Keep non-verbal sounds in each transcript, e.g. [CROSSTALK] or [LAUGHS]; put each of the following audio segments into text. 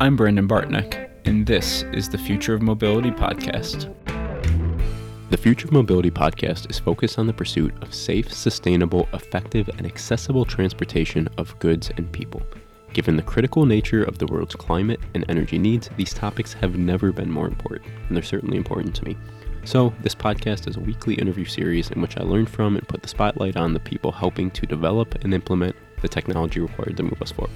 I'm Brandon Bartneck, and this is the Future of Mobility podcast. The Future of Mobility podcast is focused on the pursuit of safe, sustainable, effective, and accessible transportation of goods and people. Given the critical nature of the world's climate and energy needs, these topics have never been more important, and they're certainly important to me. So, this podcast is a weekly interview series in which I learn from and put the spotlight on the people helping to develop and implement the technology required to move us forward.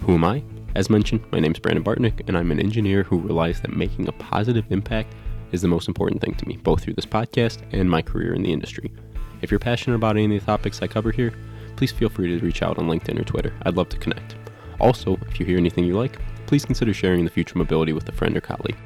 Who am I? As mentioned, my name is Brandon Bartneck, and I'm an engineer who realized that making a positive impact is the most important thing to me, both through this podcast and my career in the industry. If you're passionate about any of the topics I cover here, please feel free to reach out on LinkedIn or Twitter. I'd love to connect. Also, if you hear anything you like, please consider sharing the future mobility with a friend or colleague.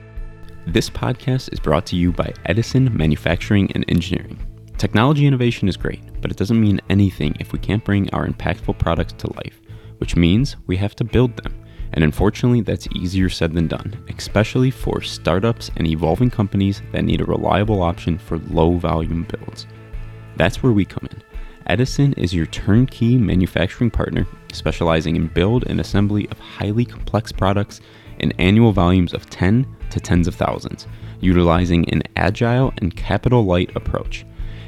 This podcast is brought to you by Edison Manufacturing and Engineering. Technology innovation is great, but it doesn't mean anything if we can't bring our impactful products to life, which means we have to build them. And unfortunately, that's easier said than done, especially for startups and evolving companies that need a reliable option for low volume builds. That's where we come in. Edison is your turnkey manufacturing partner, specializing in build and assembly of highly complex products in annual volumes of 10 to tens of thousands, utilizing an agile and capital light approach.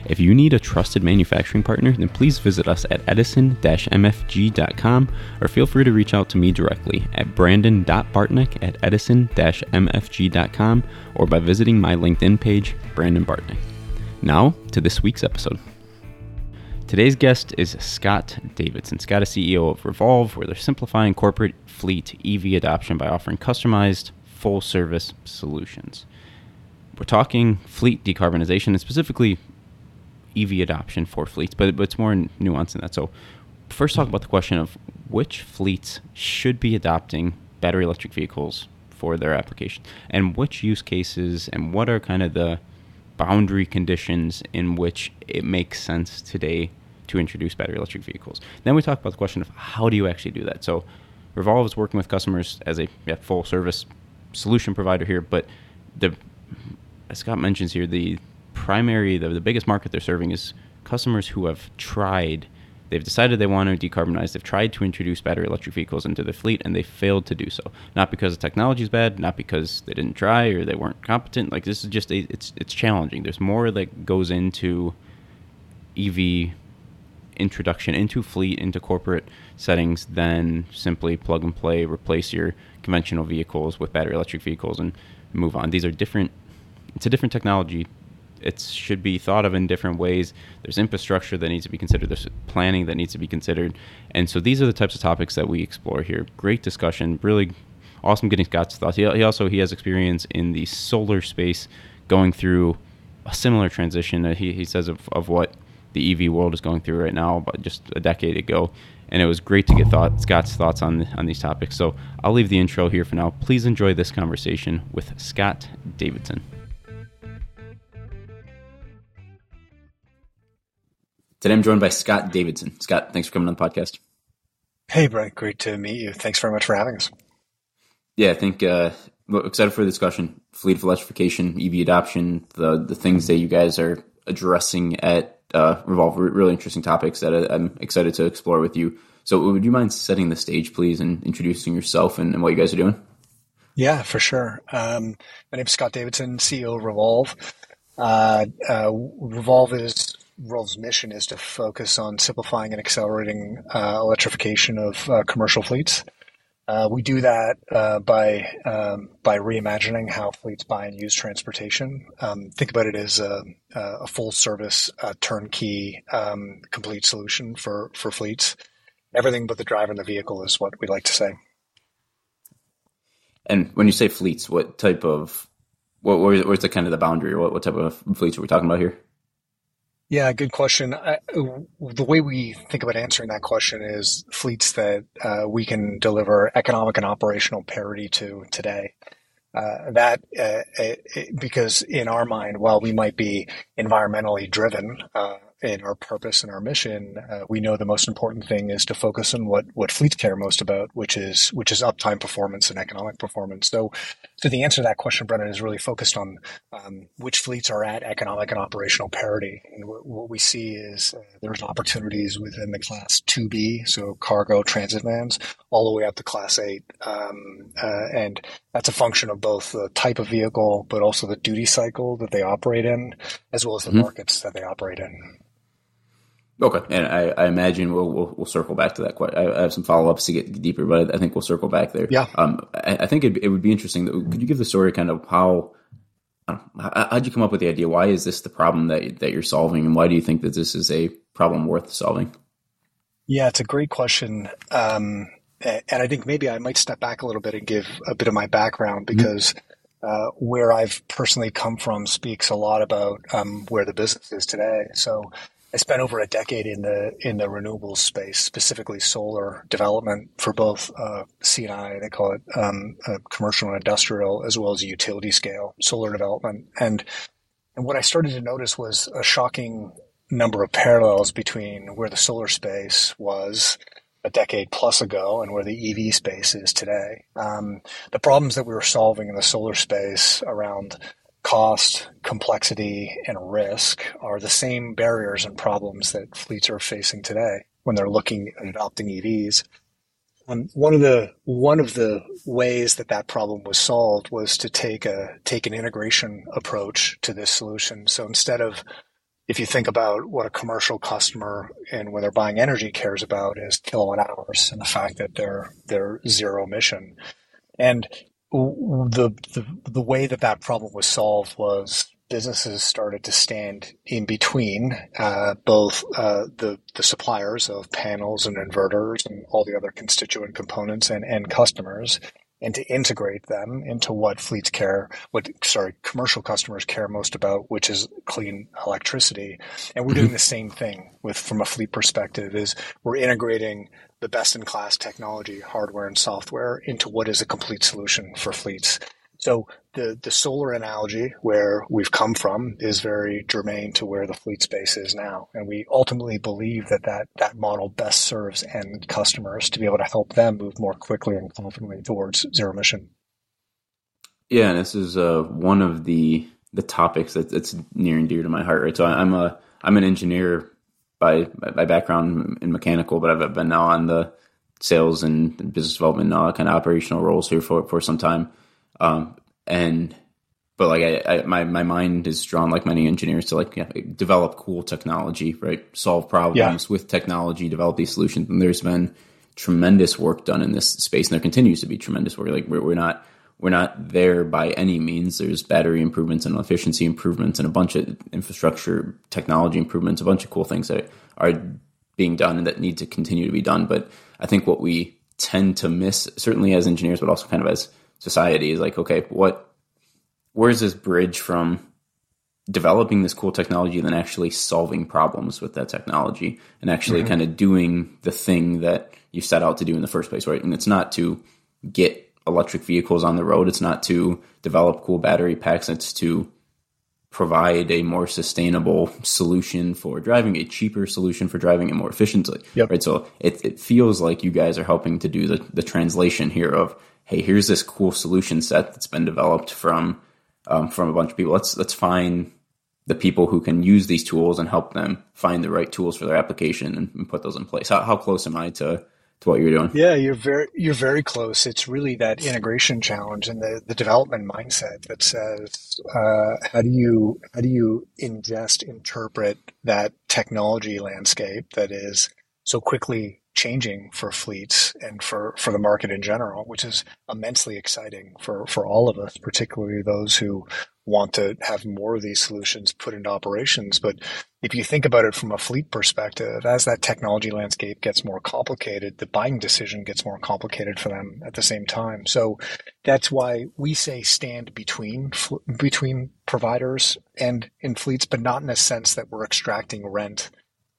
If you need a trusted manufacturing partner, then please visit us at edison-mfg.com or feel free to reach out to me directly at brandon.bartneck at edison-mfg.com or by visiting my LinkedIn page, Brandon Bartneck. Now to this week's episode. Today's guest is Scott Davidson. Scott is CEO of Revolv, where they're simplifying corporate fleet EV adoption by offering customized full service solutions. We're talking fleet decarbonization and specifically EV adoption for fleets, but, but it's more nuanced than that. So, first, talk about the question of which fleets should be adopting battery electric vehicles for their application, and which use cases, and what are kind of the boundary conditions in which it makes sense today to introduce battery electric vehicles. Then we talk about the question of how do you actually do that. So, Revolv is working with customers as a yeah, full service solution provider here, but the as Scott mentions here, the primary, the, the biggest market they're serving is customers who have tried, they've decided they want to decarbonize, they've tried to introduce battery electric vehicles into their fleet, and they failed to do so. Not because the technology is bad, not because they didn't try or they weren't competent. Like this is just a, it's it's challenging. There's more that goes into EV introduction into fleet into corporate settings than simply plug and play replace your conventional vehicles with battery electric vehicles and move on these are different it's a different technology it should be thought of in different ways. There's infrastructure that needs to be considered. There's planning that needs to be considered. And so these are the types of topics that we explore here. Great discussion. Really awesome getting Scott's thoughts. He, he also he has experience in the solar space, going through a similar transition that he, he says of, of what the EV world is going through right now, but just a decade ago. And it was great to get thought, Scott's thoughts on on these topics. So I'll leave the intro here for now. Please enjoy this conversation with Scott Davidson. Today I'm joined by Scott Davidson. Scott, thanks for coming on the podcast. Hey, Brent. Great to meet you. Thanks very much for having us. Yeah, I think uh, excited for the discussion. Fleet of electrification, EV adoption, the the things that you guys are addressing at uh, Revolv. Really interesting topics that I'm excited to explore with you. So, would you mind setting the stage, please, and introducing yourself and, and what you guys are doing? Yeah, for sure. Um, my name is Scott Davidson, CEO of Revolv. Uh, uh, Revolv is Revolv's mission is to focus on simplifying and accelerating uh, electrification of uh, commercial fleets. Uh, we do that uh, by um, by reimagining how fleets buy and use transportation. Um, think about it as a, a full service, uh, turnkey, um, complete solution for for fleets. Everything but the driver and the vehicle is what we like to say. And when you say fleets, what type of what where's, where's the kind of the boundary? What, what type of fleets are we talking about here? Yeah, good question. I, the way we think about answering that question is fleets that uh, we can deliver economic and operational parity to today. Uh, that uh, it, because in our mind, while we might be environmentally driven, uh, in our purpose and our mission, uh, we know the most important thing is to focus on what what fleets care most about, which is which is uptime performance and economic performance. So, so the answer to that question, Brennan, is really focused on um, which fleets are at economic and operational parity. And w- what we see is uh, there's opportunities within the class 2B, so cargo transit vans, all the way up to class 8, um, uh, and that's a function of both the type of vehicle, but also the duty cycle that they operate in, as well as the mm-hmm. markets that they operate in. Okay, and I, I imagine we'll, we'll, we'll circle back to that. Quite, I, I have some follow ups to get deeper, but I think we'll circle back there. Yeah. Um, I, I think it, it would be interesting. That, could you give the story kind of how? How'd you come up with the idea? Why is this the problem that that you're solving, and why do you think that this is a problem worth solving? Yeah, it's a great question, um, and I think maybe I might step back a little bit and give a bit of my background mm-hmm. because mm-hmm. uh, where I've personally come from speaks a lot about um, where the business is today. So I spent over a decade in the in the renewables space, specifically solar development for both uh, C&I, they call it um, uh, commercial and industrial, as well as utility scale solar development. And and what I started to notice was a shocking number of parallels between where the solar space was a decade plus ago and where the EV space is today. Um, the problems that we were solving in the solar space around cost, complexity, and risk are the same barriers and problems that fleets are facing today when they're looking at adopting EVs. Um, one of the one of the ways that that problem was solved was to take a take an integration approach to this solution. So instead of if you think about what a commercial customer and when they're buying energy cares about is kilowatt hours and the fact that they're they're zero emission. And the, the the way that that problem was solved was businesses started to stand in between uh, both uh, the the suppliers of panels and inverters and all the other constituent components and end customers, and to integrate them into what fleets care, what sorry, commercial customers care most about, which is clean electricity. And we're doing mm-hmm. the same thing with from a fleet perspective. Is we're integrating the best in class technology, hardware and software into what is a complete solution for fleets. So the, the solar analogy where we've come from is very germane to where the fleet space is now. And we ultimately believe that that, that model best serves end customers to be able to help them move more quickly and confidently towards zero emission. Yeah, and this is uh, one of the the topics that, that's near and dear to my heart. Right, so I'm a I'm an engineer by by background in mechanical, but I've been now on the sales and business development, uh, kind of operational roles here for for some time. Um, and but like I, I, my my mind is drawn like many engineers to like yeah, develop cool technology, right? Solve problems yeah. with technology, develop these solutions. And there's been tremendous work done in this space, and there continues to be tremendous work. Like we're, we're not we're not there by any means. There's battery improvements and efficiency improvements and a bunch of infrastructure technology improvements, a bunch of cool things that are being done and that need to continue to be done. But I think what we tend to miss, certainly as engineers, but also kind of as society, is like, okay, what, where's this bridge from developing this cool technology and then actually solving problems with that technology and actually mm-hmm. kind of doing the thing that you set out to do in the first place, right? And it's not to get electric vehicles on the road. It's not to develop cool battery packs. It's to provide a more sustainable solution for driving, a cheaper solution for driving it more efficiently. Yep. Right. So it, it feels like you guys are helping to do the, the translation here of, hey, here's this cool solution set that's been developed from um, from a bunch of people. Let's let's find the people who can use these tools and help them find the right tools for their application and, and put those in place. How, how close am I to to what you're doing. Yeah, you're very you're very close. It's really that integration challenge and the, the development mindset that says uh, how do you how do you ingest interpret that technology landscape that is so quickly changing for fleets and for, for the market in general, which is immensely exciting for, for all of us, particularly those who want to have more of these solutions put into operations. But if you think about it from a fleet perspective, as that technology landscape gets more complicated, the buying decision gets more complicated for them at the same time. So that's why we say stand between between providers and in fleets, but not in a sense that we're extracting rent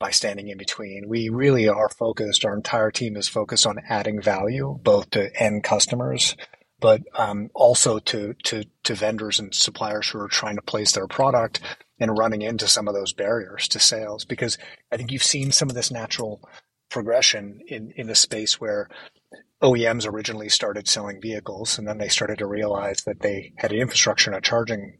by standing in between. We really are focused. Our entire team is focused on adding value both to end customers but um, also to, to to vendors and suppliers who are trying to place their product and running into some of those barriers to sales because I think you've seen some of this natural progression in, in the space where OEMs originally started selling vehicles and then they started to realize that they had an infrastructure and a charging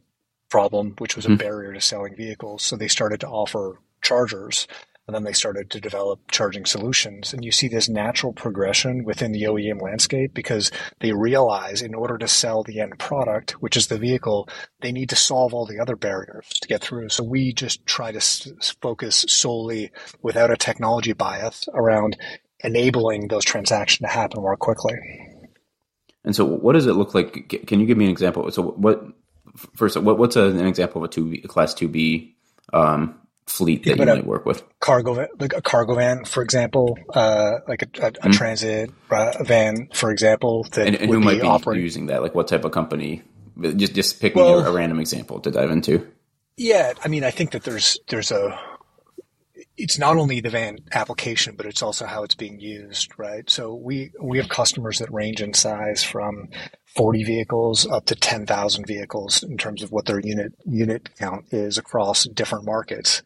problem, which was a mm-hmm. barrier to selling vehicles. So they started to offer chargers and then they started to develop charging solutions. And you see this natural progression within the OEM landscape because they realize in order to sell the end product, which is the vehicle, they need to solve all the other barriers to get through. So we just try to s- focus solely without a technology bias around enabling those transactions to happen more quickly. And so, what does it look like? Can you give me an example? So, what first? What, what's a, an example of a two a class two B um, fleet that you might work with? Cargo, like a cargo van, for example, uh, like a, a, a mm-hmm. transit uh, van, for example. That and, and who might be operating. using that? Like, what type of company? Just just picking well, a, a random example to dive into. Yeah, I mean, I think that there's there's a it's not only the van application, but it's also how it's being used, right? So we we have customers that range in size from 40 vehicles up to 10,000 vehicles in terms of what their unit unit count is across different markets.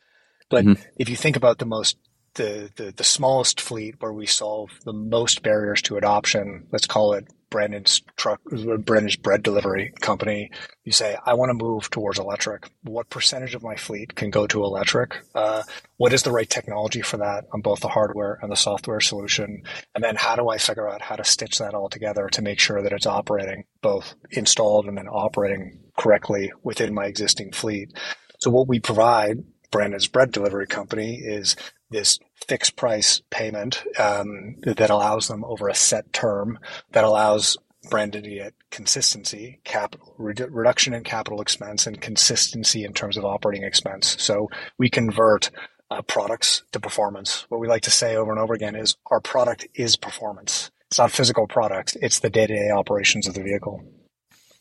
But mm-hmm. if you think about the most the, the the smallest fleet where we solve the most barriers to adoption, let's call it Brandon's truck, Brandon's bread delivery company, you say, I want to move towards electric. What percentage of my fleet can go to electric? Uh, what is the right technology for that on both the hardware and the software solution? And then how do I figure out how to stitch that all together to make sure that it's operating both installed and then operating correctly within my existing fleet? So what we provide Brandon's bread delivery company is this fixed price payment um, that allows them over a set term that allows Brandon to get consistency, capital redu- reduction in capital expense, and consistency in terms of operating expense. So we convert uh, products to performance. What we like to say over and over again is our product is performance. It's not physical products; it's the day-to-day operations of the vehicle.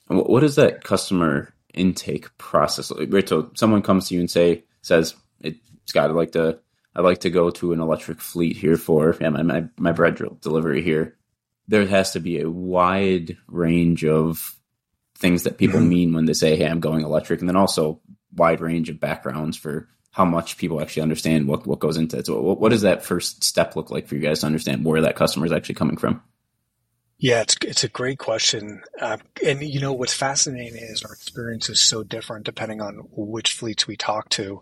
What is that customer intake process? Right, so someone comes to you and say says, "Scott, I'd like to I like to go to an electric fleet here for yeah, my, my, my bread delivery here. There has to be a wide range of things that people mm-hmm. mean when they say, Hey, I'm going electric. And then also wide range of backgrounds for how much people actually understand what, what goes into it. So what, what does that first step look like for you guys to understand where that customer is actually coming from? Yeah, it's it's a great question, uh, and you know what's fascinating is our experience is so different depending on which fleets we talk to.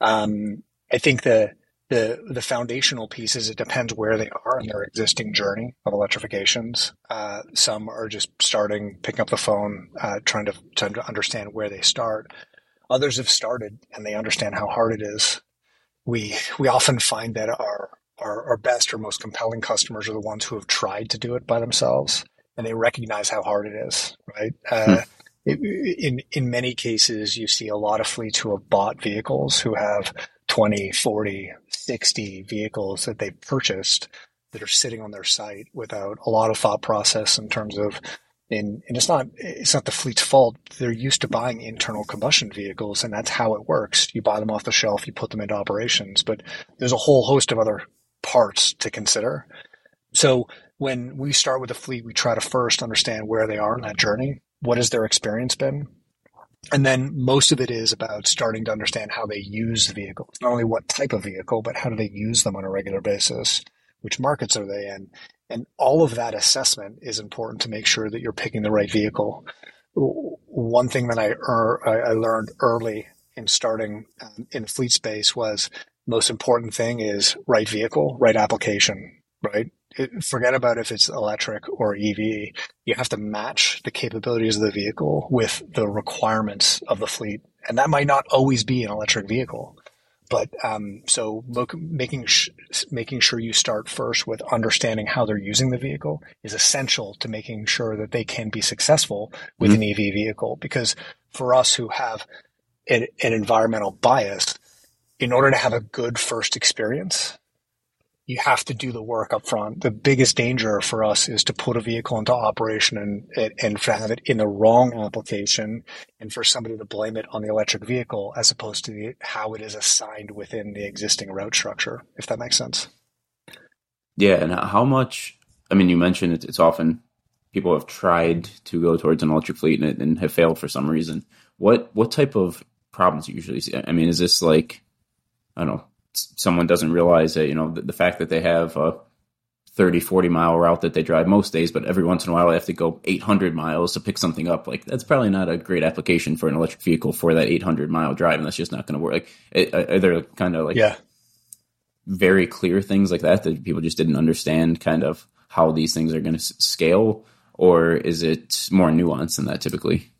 Um, I think the the the foundational pieces it depends where they are in their existing journey of electrifications. Uh, some are just starting picking up the phone uh, trying to, trying to understand where they start. Others have started and they understand how hard it is. We we often find that our our, our best or most compelling customers are the ones who have tried to do it by themselves and they recognize how hard it is right uh, hmm. in in many cases you see a lot of fleets who have bought vehicles who have 20, 40, 60 vehicles that they've purchased that are sitting on their site without a lot of thought process in terms of and, and it's not it's not the fleet's fault. They're used to buying internal combustion vehicles, and that's how it works. You buy them off the shelf, you put them into operations, but there's a whole host of other parts to consider. So when we start with a fleet, we try to first understand where they are in that journey. What has their experience been? And then most of it is about starting to understand how they use the vehicle. Not only what type of vehicle, but how do they use them on a regular basis? Which markets are they in? And all of that assessment is important to make sure that you're picking the right vehicle. One thing that I, er, I learned early in starting in the fleet space was most important thing is right vehicle, right application, right? forget about if it's electric or EV. You have to match the capabilities of the vehicle with the requirements of the fleet, and that might not always be an electric vehicle. But um, so look, making sh- making sure you start first with understanding how they're using the vehicle is essential to making sure that they can be successful with mm-hmm. an EV vehicle. Because for us who have an, an environmental bias, in order to have a good first experience, you have to do the work up front. The biggest danger for us is to put a vehicle into operation and, and have it in the wrong application and for somebody to blame it on the electric vehicle as opposed to the, how it is assigned within the existing route structure, if that makes sense. Yeah. And how much, I mean, you mentioned it's, it's often people have tried to go towards an electric fleet and, and have failed for some reason. What, what type of problems you usually see? I mean, is this like, I don't know, someone doesn't realize that, you know, the, the fact that they have a 30, 40 mile route that they drive most days, but every once in a while they have to go 800 miles to pick something up. Like that's probably not a great application for an electric vehicle for that 800 mile drive. And that's just not going to work. Like, it, are there kind of like yeah. very clear things like that that people just didn't understand kind of how these things are going to s- scale? Or is it more nuanced than that typically?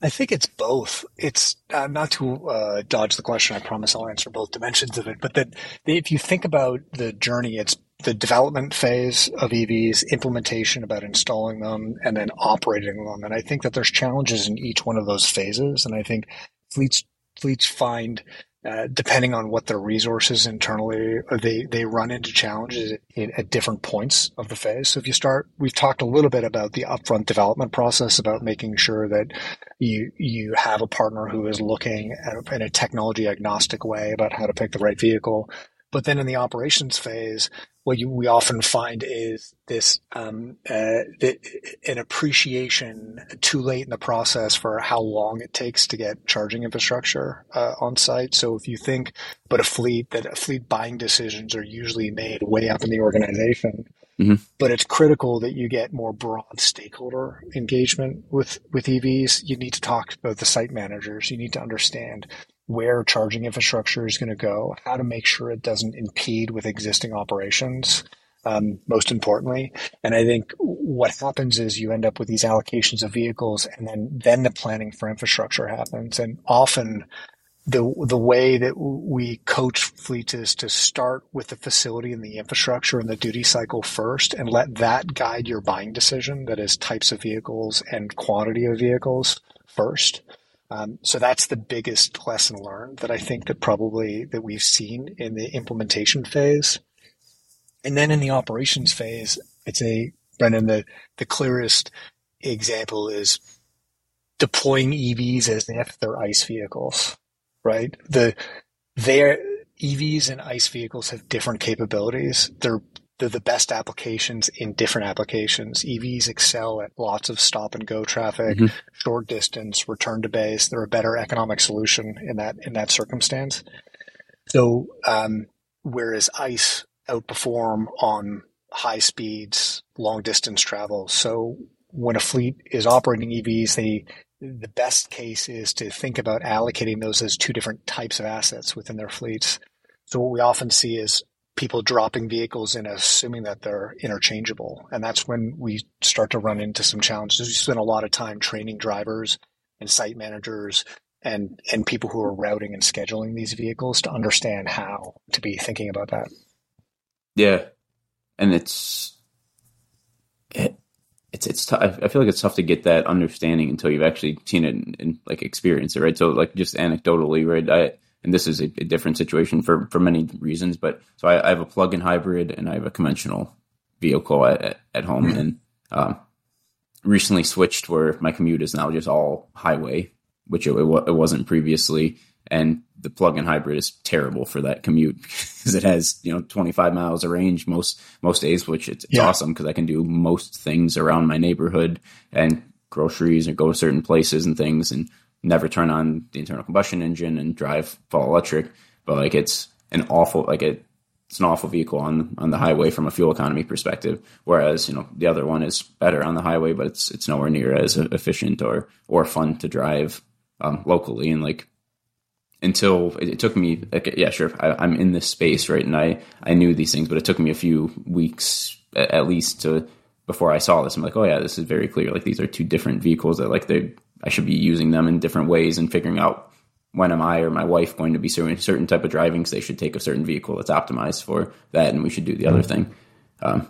I think it's both. It's uh, not to uh, dodge the question. I promise I'll answer both dimensions of it. But that if you think about the journey, it's the development phase of EVs, implementation about installing them, and then operating them. And I think that there's challenges in each one of those phases. And I think fleets fleets find uh, depending on what their resources internally, they they run into challenges at, at, different points of the phase. So if you start, we've talked a little bit about the upfront development process, about making sure that you you have a partner who is looking at, in a technology agnostic way about how to pick the right vehicle. But then in the operations phase, what you, we often find is this um, uh, the, an appreciation too late in the process for how long it takes to get charging infrastructure uh, on site. So if you think but a fleet that a fleet buying decisions are usually made way up in the organization. Mm-hmm. But it's critical that you get more broad stakeholder engagement with, with EVs. You need to talk about the site managers. You need to understand where charging infrastructure is going to go, how to make sure it doesn't impede with existing operations. Um, most importantly, and I think what happens is you end up with these allocations of vehicles, and then then the planning for infrastructure happens. And often, the the way that we coach fleets is to start with the facility and the infrastructure and the duty cycle first, and let that guide your buying decision. That is types of vehicles and quantity of vehicles first. Um, so that's the biggest lesson learned that I think that probably that we've seen in the implementation phase. And then in the operations phase, I'd say, Brendan, the, the clearest example is deploying EVs as if they're ICE vehicles, right? The, their EVs and ICE vehicles have different capabilities. They're they're the best applications in different applications. EVs excel at lots of stop and go traffic, mm-hmm. short distance, return to base. They're a better economic solution in that in that circumstance. So, um, whereas ICE outperform on high speeds, long distance travel. So when a fleet is operating EVs, they the best case is to think about allocating those as two different types of assets within their fleets. So what we often see is people dropping vehicles and assuming that they're interchangeable. And that's when we start to run into some challenges. We spend a lot of time training drivers and site managers and, and people who are routing and scheduling these vehicles to understand how to be thinking about that. Yeah. And it's, it, it's, it's, t- I feel like it's tough to get that understanding until you've actually seen it and, and like experienced it, right? So like just anecdotally, right? I, and this is a, a, different situation for, for many reasons. But so I, I, have a plug-in hybrid and I have a conventional vehicle at, at, at home, mm-hmm. and um, recently switched where my commute is now just all highway, which it, it wasn't previously. And the plug-in hybrid is terrible for that commute [LAUGHS] because it has you know 25 miles of range most most days, which it's, it's yeah. awesome because I can do most things around my neighborhood and groceries or go to certain places and things and never turn on the internal combustion engine and drive full electric. But like it's an awful like it, it's an awful vehicle on on the highway from a fuel economy perspective. Whereas you know the other one is better on the highway, but it's it's nowhere near as efficient or or fun to drive um, locally. And like until it, it took me like yeah sure I, am in this space right, and I I knew these things, but it took me a few weeks at, at least to before I saw this. I'm like oh yeah, this is very clear. Like these are two different vehicles that like they I should be using them in different ways and figuring out when am I or my wife going to be doing a certain type of driving because they should take a certain vehicle that's optimized for that and we should do the other thing. Um,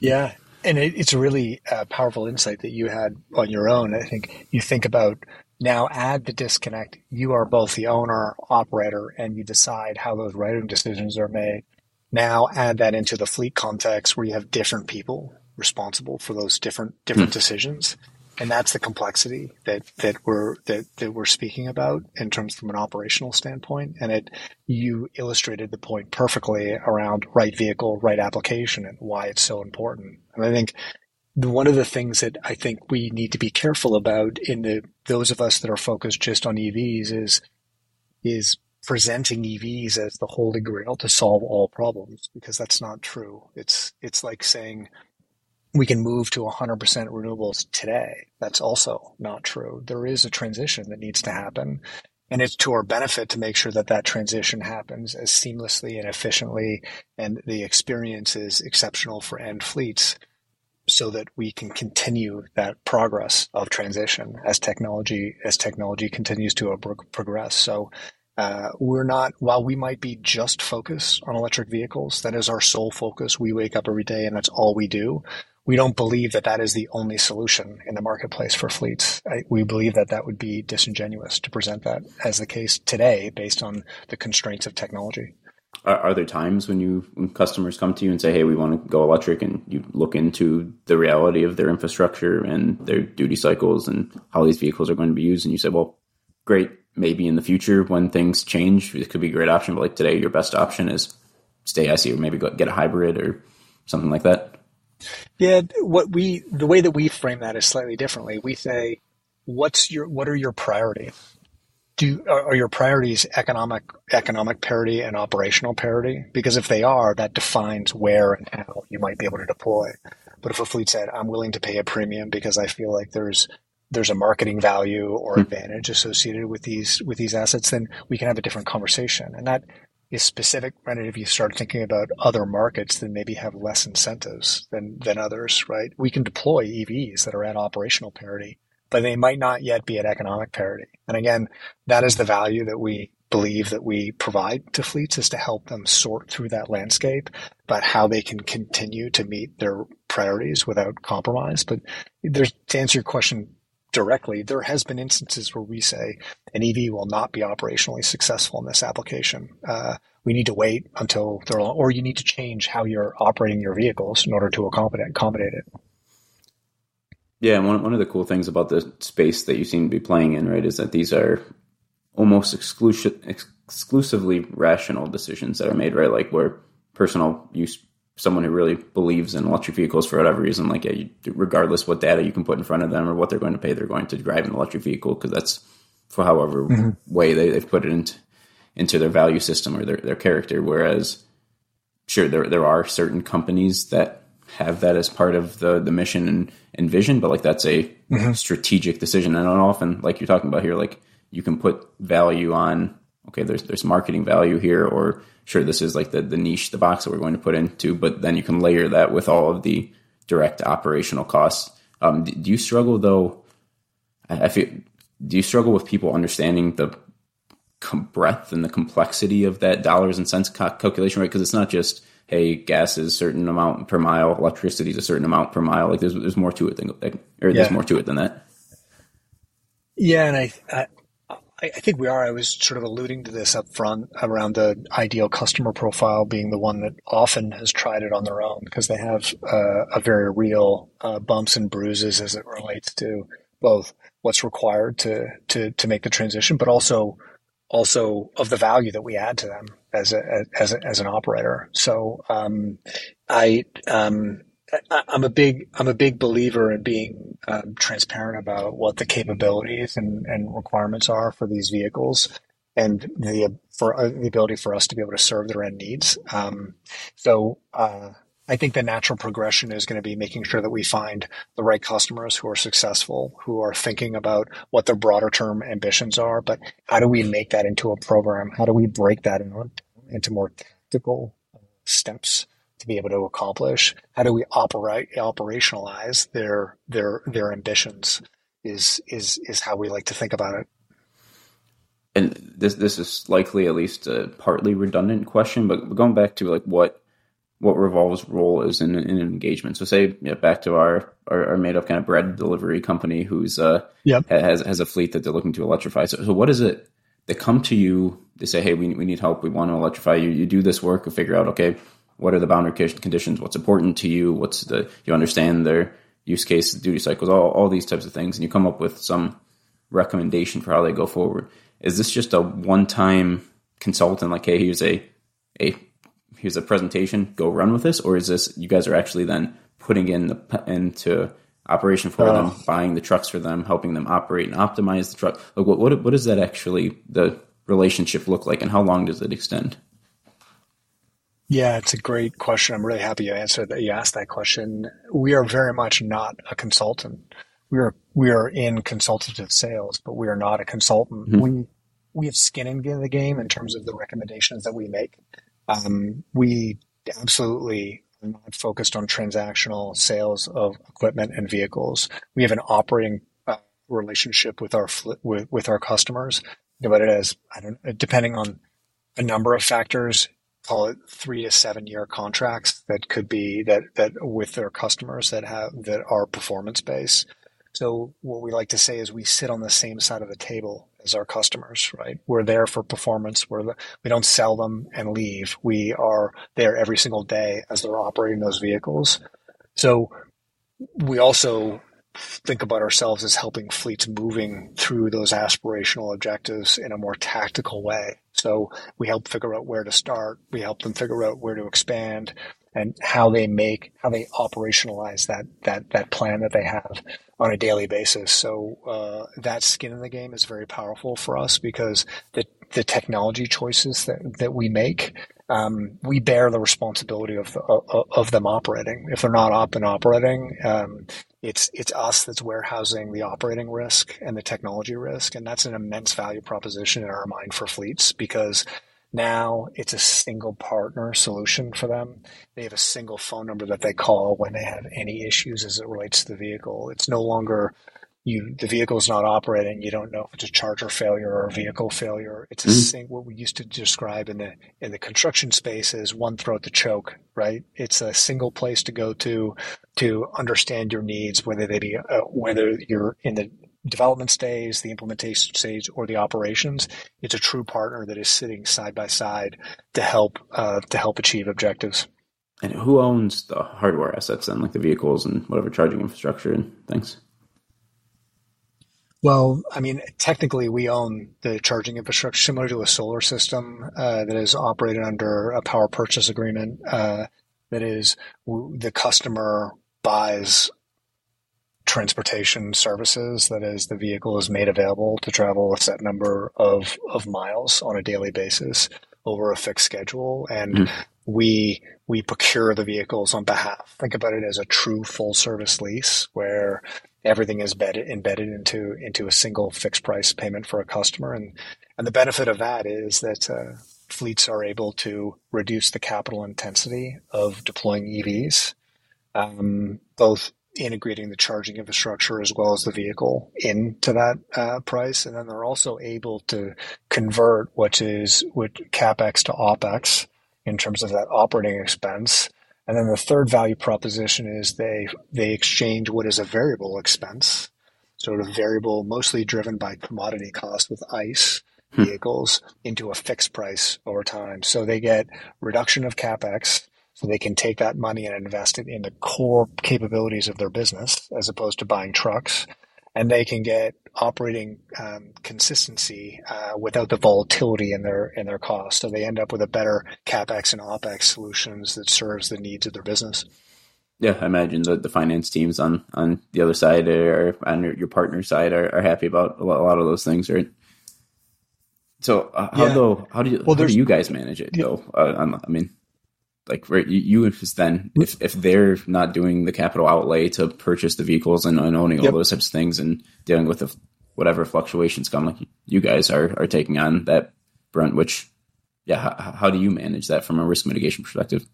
yeah. And it, it's a really uh, powerful insight that you had on your own. I think you think about now add the disconnect. You are both the owner, operator, and you decide how those routing decisions are made. Now add that into the fleet context where you have different people responsible for those different different mm. decisions and that's the complexity that that we're that, that we're speaking about in terms from an operational standpoint and it you illustrated the point perfectly around right vehicle right application and why it's so important and i think one of the things that I think we need to be careful about in the those of us that are focused just on EVs is is presenting EVs as the holy grail to solve all problems because that's not true. It's it's like saying we can move to 100% renewables today. That's also not true. There is a transition that needs to happen. And it's to our benefit to make sure that that transition happens as seamlessly and efficiently and the experience is exceptional for end fleets so that we can continue that progress of transition as technology as technology continues to progress. So uh, we're not while we might be just focused on electric vehicles. That is our sole focus. We wake up every day and that's all we do. We don't believe that that is the only solution in the marketplace for fleets. I, we believe that that would be disingenuous to present that as the case today based on the constraints of technology. Are, are, there times when you when customers come to you and say, "Hey, we want to go electric," and you look into the reality of their infrastructure and their duty cycles and how these vehicles are going to be used, and you say, "Well, great. Maybe in the future when things change, it could be a great option." But like today, your best option is stay ICE or maybe go, get a hybrid or something like that. Yeah, what we the way that we frame that is slightly differently. We say, "What's your what are your priorities?" do are your priorities economic economic parity and operational parity? Because if they are, that defines where and how you might be able to deploy. But if a fleet said, "I'm willing to pay a premium because I feel like there's there's a marketing value or hmm. advantage associated with these with these assets," then we can have a different conversation. And that is specific. Right? If you start thinking about other markets that maybe have less incentives than than others, right? We can deploy EVs that are at operational parity but they might not yet be at economic parity. And again, that is the value that we believe that we provide to fleets is to help them sort through that landscape, but how they can continue to meet their priorities without compromise. But there's, to answer your question directly, there has been instances where we say an EV will not be operationally successful in this application. Uh, we need to wait until they're, or you need to change how you're operating your vehicles in order to accommodate, accommodate it. Yeah, one one of the cool things about the space that you seem to be playing in, right, is that these are almost exclusive, exclusively rational decisions that are made, right? Like where personal use, someone who really believes in electric vehicles for whatever reason, like yeah, you, regardless what data you can put in front of them or what they're going to pay, they're going to drive an electric vehicle because that's for however mm-hmm. way they, they've put it into into their value system or their, their character. Whereas, sure, there there are certain companies that have that as part of the the mission and, and vision, but like that's a mm-hmm. strategic decision. And often, like you're talking about here, like you can put value on okay, there's there's marketing value here, or sure, this is like the the niche, the box that we're going to put into, but then you can layer that with all of the direct operational costs. Um, do you struggle though? I feel. Do you struggle with people understanding the breadth and the complexity of that dollars and cents calculation, right? Because it's not just hey, gas is a certain amount per mile, electricity is a certain amount per mile. Like there's there's more to it than or yeah. there's more to it than that. Yeah, and I, I I think we are. I was sort of alluding to this up front around the ideal customer profile being the one that often has tried it on their own because they have uh, a very real uh, bumps and bruises as it relates to both what's required to to to make the transition, but also also of the value that we add to them as a as a, as an operator. So um, I, um, I am a big I'm a big believer in being um, transparent about what the capabilities and, and requirements are for these vehicles and the for uh, the ability for us to be able to serve their end needs. Um, so uh, I think the natural progression is going to be making sure that we find the right customers who are successful, who are thinking about what their broader term ambitions are, but how do we make that into a program? How do we break that into more tactical steps to be able to accomplish? How do we operate operationalize their their their ambitions? Is is is how we like to think about it. And this this is likely at least a partly redundant question, but going back to like what what Revolv's role is in, in an engagement. So say yeah, back to our, our, our made up kind of bread delivery company who's uh yep. has has a fleet that they're looking to electrify. So, so what is it? They come to you. They say, "Hey, we we need help. We want to electrify you." You do this work and figure out, okay, what are the boundary conditions? What's important to you? What's the you understand their use case, duty cycles, all all these types of things, and you come up with some recommendation for how they go forward. Is this just a one time consultant? Like, hey, here's a a here's a presentation, go run with this, or is this you guys are actually then putting in the into operation for them, uh. buying the trucks for them, helping them operate and optimize the truck. Like what what what does that actually the relationship look like, and how long does it extend? Yeah, it's a great question. I'm really happy you answered that. You asked that question. We are very much not a consultant. We are we are in consultative sales, but we are not a consultant. Mm-hmm. We we have skin in the game in terms of the recommendations that we make. Um, we absolutely are not focused on transactional sales of equipment and vehicles. We have an operating uh, relationship with our with, with our customers. but it is I don't depending on a number of factors. Call it three to seven year contracts that could be that that with their customers that have that are performance based. So what we like to say is we sit on the same side of the table as our customers, right? We're there for performance. We're the, we don't sell them and leave. We are there every single day as they're operating those vehicles. So we also think about ourselves as helping fleets moving through those aspirational objectives in a more tactical way. So we help figure out where to start. We help them figure out where to expand and how they make, how they operationalize that, that, that plan that they have on a daily basis. So uh, that skin in the game is very powerful for us because the the technology choices that, that we make, um, we bear the responsibility of of, of them operating. If they're not up and operating, um, it's it's us that's warehousing the operating risk and the technology risk, and that's an immense value proposition in our mind for fleets because now it's a single partner solution for them. They have a single phone number that they call when they have any issues as it relates to the vehicle. It's no longer you the vehicle is not operating. You don't know if it's a charger failure or a vehicle failure. It's a mm-hmm. sing, what we used to describe in the in the construction space as one throat to choke. Right? It's a single place to go to to understand your needs, whether they be uh, whether you're in the development stage, the implementation stage, or the operations, it's a true partner that is sitting side by side to help uh, to help achieve objectives. And who owns the hardware assets then, like the vehicles and whatever charging infrastructure and things? Well, I mean, technically, we own the charging infrastructure, similar to a solar system uh, that is operated under a power purchase agreement. Uh, that is, the customer buys transportation services. That is, the vehicle is made available to travel a set number of, of miles on a daily basis over a fixed schedule. And mm. we, we procure the vehicles on behalf. Think about it as a true full service lease where everything is embedded, embedded into, into a single fixed price payment for a customer. And, and the benefit of that is that, uh, fleets are able to reduce the capital intensity of deploying EVs, um, both integrating the charging infrastructure as well as the vehicle into that uh, price, and then they're also able to convert what is what capex to opex in terms of that operating expense. And then the third value proposition is they they exchange what is a variable expense, sort of variable, mostly driven by commodity cost with ICE hmm. vehicles, into a fixed price over time. So they get reduction of capex so they can take that money and invest it in the core capabilities of their business as opposed to buying trucks. And they can get operating um, consistency uh, without the volatility in their in their costs. So they end up with a better capex and opex solutions that serves the needs of their business. Yeah, I imagine the, the finance teams on, on the other side or on your partner side are, are happy about a lot of those things, right? So uh, how yeah. though? How do you well, how do you guys manage it yeah. though? Uh, I mean, like right you, you then if, if they're not doing the capital outlay to purchase the vehicles and, and owning yep. all those types of things and dealing with the, whatever fluctuations come like you guys are are taking on that brunt which yeah how, how do you manage that from a risk mitigation perspective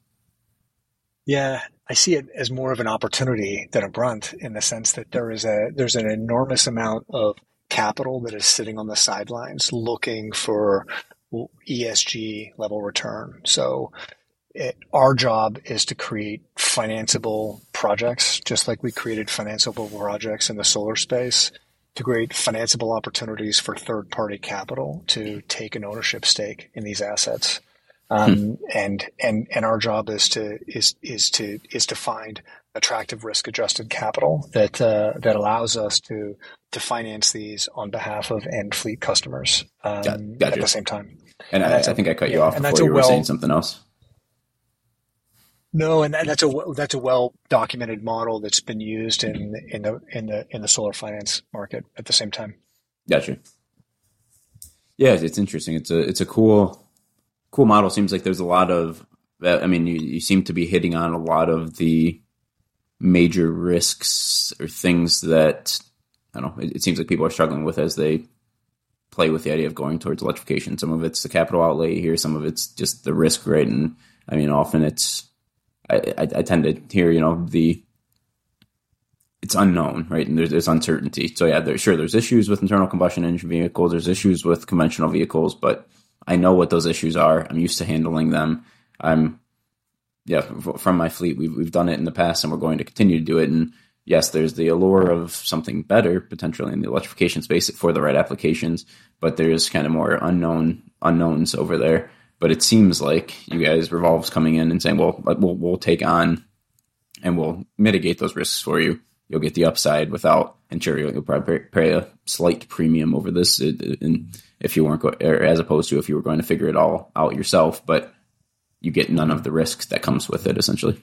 yeah i see it as more of an opportunity than a brunt in the sense that there is a there's an enormous amount of capital that is sitting on the sidelines looking for ESG level return. So it, our job is to create financeable projects, just like we created financeable projects in the solar space, to create financeable opportunities for third party capital to take an ownership stake in these assets. Um, hmm. and, and, and our job is to, is, is to, is to find attractive risk adjusted capital that, uh, that allows us to, to finance these on behalf of end fleet customers, um, Got, at the same time. And, and I, I, think I cut you off before you were well, saying something else. No, and that's a that's a well documented model that's been used in in the in the in the solar finance market at the same time. Gotcha. Yeah, it's interesting. It's a it's a cool cool model. Seems like there's a lot of. I mean, you, you seem to be hitting on a lot of the major risks or things that I don't know. It, it seems like people are struggling with as they play with the idea of going towards electrification. Some of it's the capital outlay here. Some of it's just the risk, right? And I mean, often it's I, I, I tend to hear you know the it's unknown, right? And there's, there's uncertainty. So yeah, there's sure there's issues with internal combustion engine vehicles. There's issues with conventional vehicles, but I know what those issues are. I'm used to handling them. I'm yeah from my fleet. We've we've done it in the past, and we're going to continue to do it. And yes, there's the allure of something better potentially in the electrification space for the right applications, but there's kind of more unknown unknowns over there. But it seems like you guys Revolv's coming in and saying, well, we'll we'll take on and we'll mitigate those risks for you. You'll get the upside without, and sure, you'll probably pay a slight premium over this, and if you weren't, or as opposed to if you were going to figure it all out yourself. But you get none of the risks that comes with it, essentially.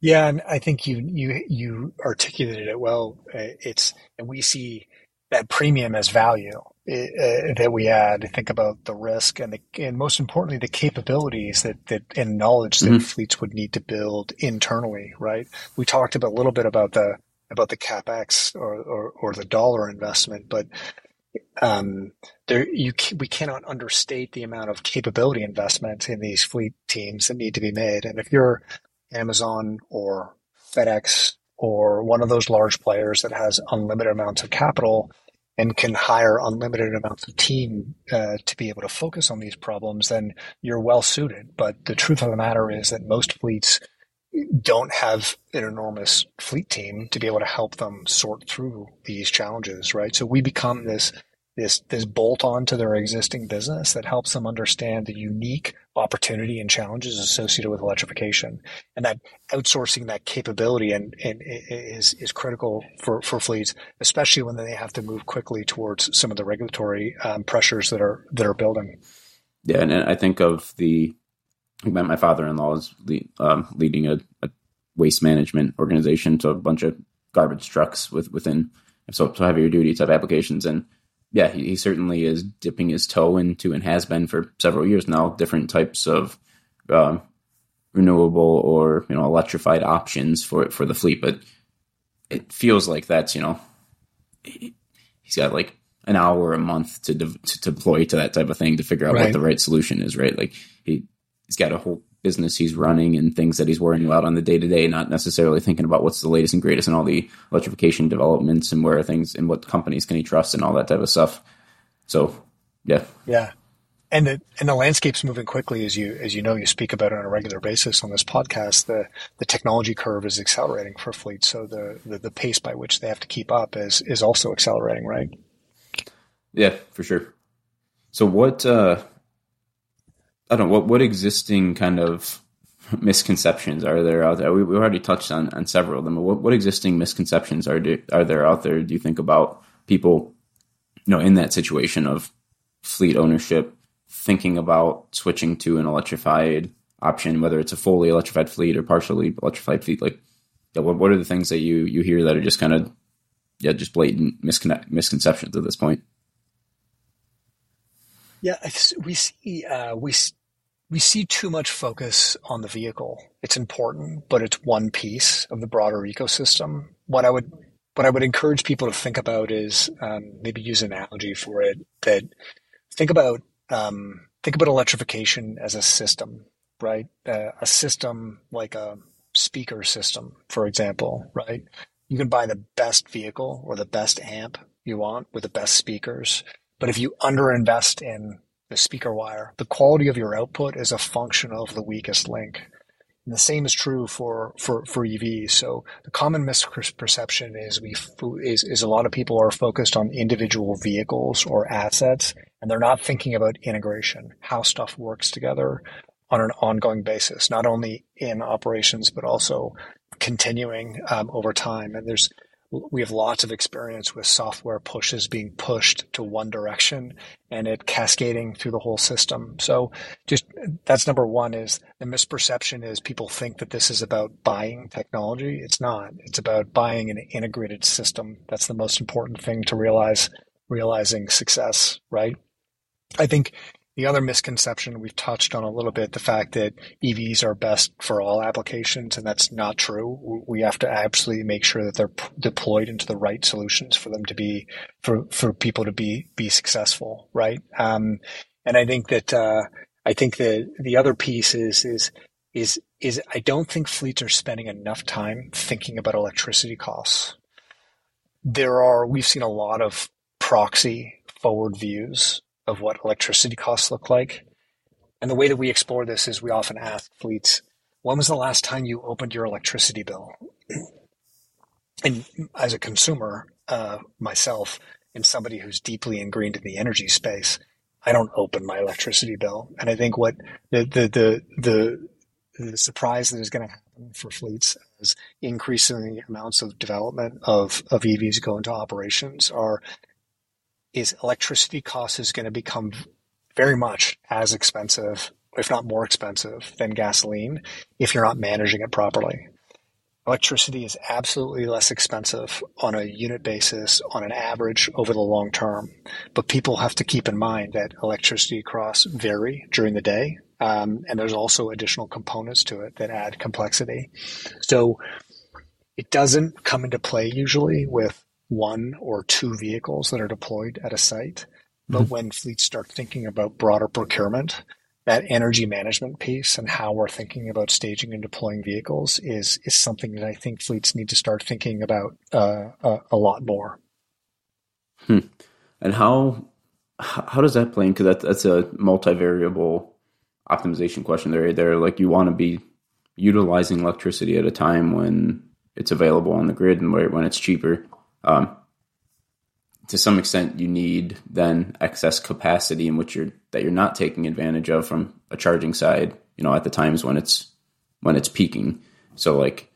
Yeah, and I think you you you articulated it well. Uh, it's and we see that premium as value uh, that we add. Think about the risk and the, and most importantly the capabilities that that and knowledge that mm-hmm. fleets would need to build internally. Right? We talked about a little bit about the about the capex or or, or the dollar investment, but um, there you we cannot understate the amount of capability investment in these fleet teams that need to be made. And if you're Amazon or FedEx or one of those large players that has unlimited amounts of capital and can hire unlimited amounts of team uh, to be able to focus on these problems, then you're well suited. But the truth of the matter is that most fleets don't have an enormous fleet team to be able to help them sort through these challenges, right? So we become this this this bolt on to their existing business that helps them understand the unique opportunity and challenges associated with electrification. And that outsourcing that capability and, and is is critical for, for fleets especially when they have to move quickly towards some of the regulatory um, pressures that are that are building. Yeah and i think of the my father-in-law is um, leading a, a, waste management organization to a bunch of garbage trucks with within so, so heavier duty type applications. And yeah, he, he, certainly is dipping his toe into and has been for several years now different types of um, renewable or you know electrified options for for the fleet. But it feels like that's you know he, has got like an hour a month to, de- to deploy to that type of thing to figure out right. what the right solution is. Right, like he he's got a whole business he's running and things that he's worrying about on the day to day, not necessarily thinking about what's the latest and greatest and all the electrification developments and where things and what companies can he trust and all that type of stuff. So, yeah, yeah, and the and the landscape's moving quickly as you as you know you speak about it on a regular basis on this podcast. The the technology curve is accelerating for fleets, so the the, the pace by which they have to keep up is is also accelerating, right? Yeah, for sure. So what? uh I don't know what what existing kind of misconceptions are there out there? We, we already touched on, on several of them. What, what existing misconceptions are do, are there out there? Do you think about people, you know, in that situation of fleet ownership, thinking about switching to an electrified option, whether it's a fully electrified fleet or partially electrified fleet? Like, yeah, what what are the things that you you hear that are just kind of yeah, just blatant miscon- misconceptions at this point? Yeah, we see uh, we we see too much focus on the vehicle. It's important, but it's one piece of the broader ecosystem. What I would what I would encourage people to think about is um, maybe use an analogy for it. That think about um, think about electrification as a system, right? Uh, a system like a speaker system, for example, right? You can buy the best vehicle or the best amp you want with the best speakers but if you underinvest in the speaker wire, the quality of your output is a function of the weakest link. And the same is true for, for, for EVs. So the common misperception is we is, is a lot of people are focused on individual vehicles or assets, and they're not thinking about integration, how stuff works together on an ongoing basis, not only in operations but also continuing um, over time. And there's we have lots of experience with software pushes being pushed to one direction and it cascading through the whole system. So just that's number one is the misperception is people think that this is about buying technology. It's not. It's about buying an integrated system. That's the most important thing to realize realizing success, right? I think the other misconception we've touched on a little bit, the fact that EVs are best for all applications, and that's not true. We have to absolutely make sure that they're p- deployed into the right solutions for them to be, for, for people to be, be successful, right? Um, and I think that, uh, I think that the other piece is, is, is, is I don't think fleets are spending enough time thinking about electricity costs. There are, we've seen a lot of proxy forward views of what electricity costs look like. And the way that we explore this is we often ask fleets, when was the last time you opened your electricity bill? [CLEARS THROAT] and as a consumer, uh, myself, and somebody who's deeply ingrained in the energy space, I don't open my electricity bill. And I think what the, the, the, the, the surprise that is going to happen for fleets as increasing amounts of development of, of EVs go into operations are is electricity cost is going to become very much as expensive, if not more expensive than gasoline if you're not managing it properly. Electricity is absolutely less expensive on a unit basis on an average over the long term. But people have to keep in mind that electricity costs vary during the day. Um, and there's also additional components to it that add complexity. So it doesn't come into play usually with one or two vehicles that are deployed at a site. But mm-hmm. when fleets start thinking about broader procurement, that energy management piece and how we're thinking about staging and deploying vehicles is is something that I think fleets need to start thinking about uh, a, a, lot more. Hmm. And how how does that play? Because that, that's a multivariable optimization question. There, there, like you want to be utilizing electricity at a time when it's available on the grid and where, when it's cheaper. Um, to some extent, you need then excess capacity in which you're that you're not taking advantage of from a charging side. You know, at the times when it's when it's peaking. So, like,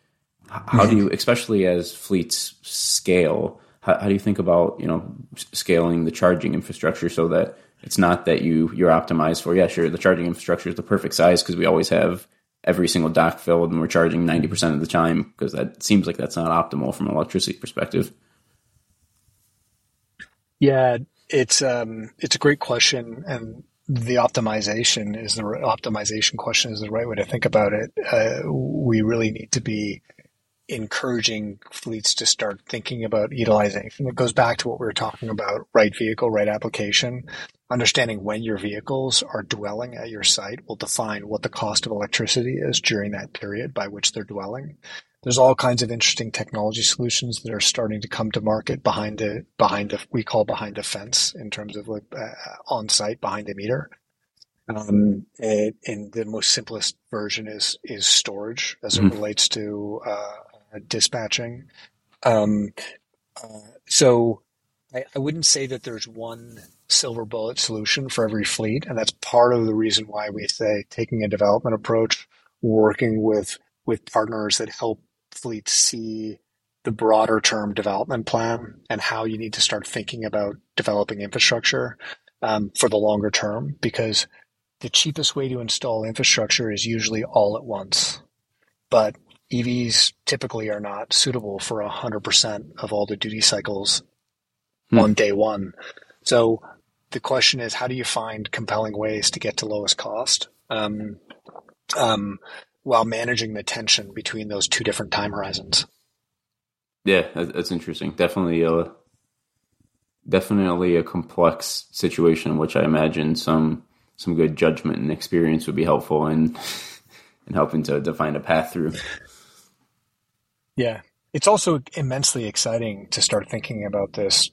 how do you, especially as fleets scale, how, how do you think about you know scaling the charging infrastructure so that it's not that you you're optimized for yeah sure the charging infrastructure is the perfect size because we always have every single dock filled and we're charging 90% of the time because that seems like that's not optimal from an electricity perspective yeah, it's um, it's a great question, and the optimization is the optimization question is the right way to think about it. Uh, we really need to be encouraging fleets to start thinking about utilization. It goes back to what we were talking about: right vehicle, right application. Understanding when your vehicles are dwelling at your site will define what the cost of electricity is during that period by which they're dwelling there's all kinds of interesting technology solutions that are starting to come to market behind the behind the we call behind the fence in terms of like uh, on site behind the meter. Um, and, and, the most simplest version is is storage as it mm-hmm. relates to uh, dispatching. Um, uh, so I, I wouldn't say that there's one silver bullet solution for every fleet, and that's part of the reason why we say taking a development approach, working with with partners that help see the broader term development plan and how you need to start thinking about developing infrastructure um, for the longer term because the cheapest way to install infrastructure is usually all at once. But EVs typically are not suitable for 100% of all the duty cycles hmm. on day one. So the question is, how do you find compelling ways to get to lowest cost? Um, um, while managing the tension between those two different time horizons. Yeah, that's interesting. Definitely a definitely a complex situation, which I imagine some some good judgment and experience would be helpful in in helping to define a path through. Yeah, it's also immensely exciting to start thinking about this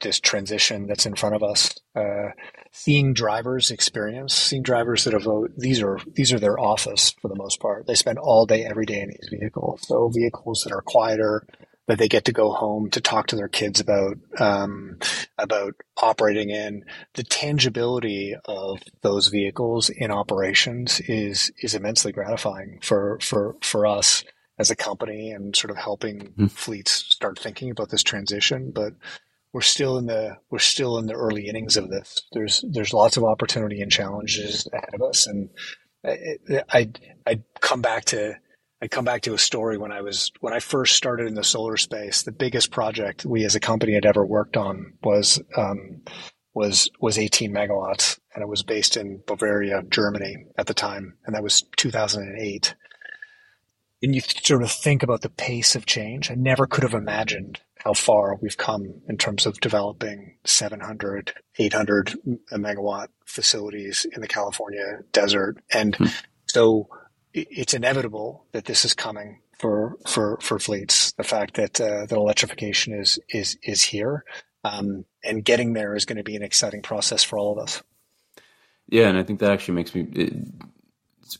this transition that's in front of us. Uh, seeing drivers experience, seeing drivers that have these are these are their office for the most part. They spend all day every day in these vehicles. So vehicles that are quieter, that they get to go home to talk to their kids about um, about operating in. The tangibility of those vehicles in operations is is immensely gratifying for for for us as a company and sort of helping mm-hmm. fleets start thinking about this transition. But we're still in the we're still in the early innings of this. There's there's lots of opportunity and challenges ahead of us, and I I come back to I come back to a story when I was when I first started in the solar space. The biggest project we as a company had ever worked on was um, was was 18 megawatts, and it was based in Bavaria, Germany at the time, and that was 2008. And you sort of think about the pace of change. I never could have imagined how far we've come in terms of developing 700, 800 megawatt facilities in the California desert. And hmm. so it's inevitable that this is coming for, for, for fleets. The fact that, uh, that electrification is, is, is here. Um, and getting there is going to be an exciting process for all of us. Yeah. And I think that actually makes me, it,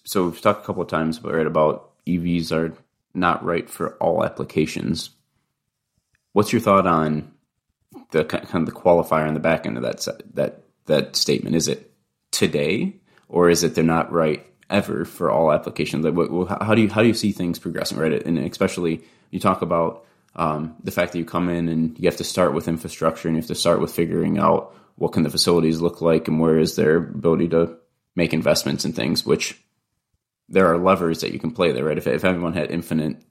so we've talked a couple of times but right, about EVs are not right for all applications What's your thought on the kind of the qualifier on the back end of that that that statement? Is it today, or is it they're not right ever for all applications? Like, well, how do you how do you see things progressing? Right, and especially you talk about um, the fact that you come in and you have to start with infrastructure and you have to start with figuring out what can the facilities look like and where is their ability to make investments and things, which there are levers that you can play there, right? If, if everyone had infinite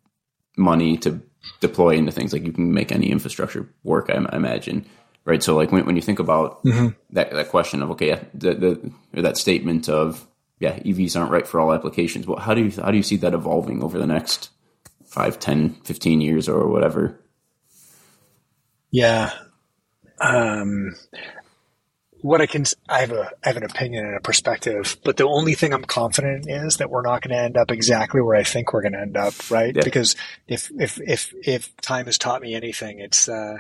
money to deploy into things like you can make any infrastructure work. I, I imagine, right? So like when, when you think about mm-hmm. that that question of okay, the, the or that statement of yeah, EVs aren't right for all applications. Well, how do you how do you see that evolving over the next 5, 10, 15 years or whatever? Yeah. Um, what I can, I have a, I have an opinion and a perspective, but the only thing I'm confident in is that we're not going to end up exactly where I think we're going to end up, right? Yeah. Because if, if, if, if time has taught me anything, it's, uh,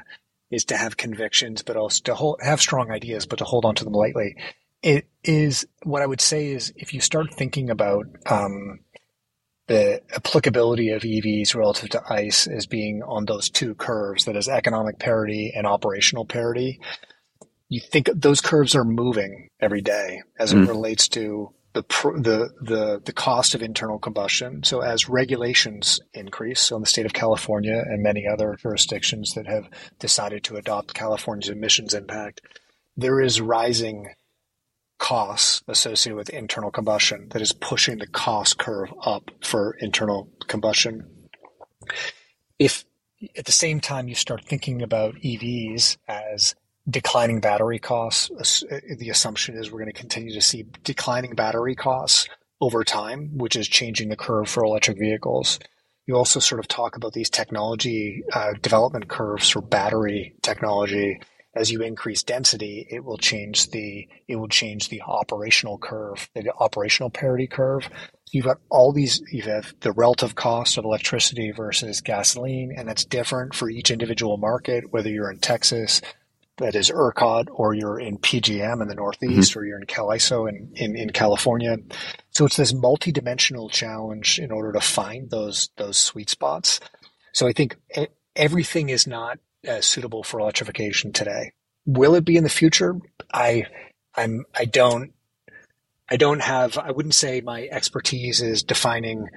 is to have convictions, but also to hold, have strong ideas, but to hold on to them lightly. It is what I would say is if you start thinking about, um, the applicability of EVs relative to ICE as being on those two curves, that is economic parity and operational parity you think those curves are moving every day as mm. it relates to the, the the the cost of internal combustion. So as regulations increase, so in the state of California and many other jurisdictions that have decided to adopt California's emissions impact, there is rising costs associated with internal combustion that is pushing the cost curve up for internal combustion. If at the same time you start thinking about EVs as declining battery costs. Uh, the assumption is we're going to continue to see declining battery costs over time, which is changing the curve for electric vehicles. You also sort of talk about these technology uh, development curves for battery technology. As you increase density, it will change the it will change the operational curve, the operational parity curve. You've got all these. You have the relative cost of electricity versus gasoline, and that's different for each individual market. Whether you're in Texas, that is ERCOT or you're in PJM in the Northeast mm-hmm. or you're in CAISO in, in, in California. So it's this multi-dimensional challenge in order to find those, those sweet spots. So I think everything is not uh, suitable for electrification today. Will it be in the future? I, I'm, I don't, I don't have, I wouldn't say my expertise is defining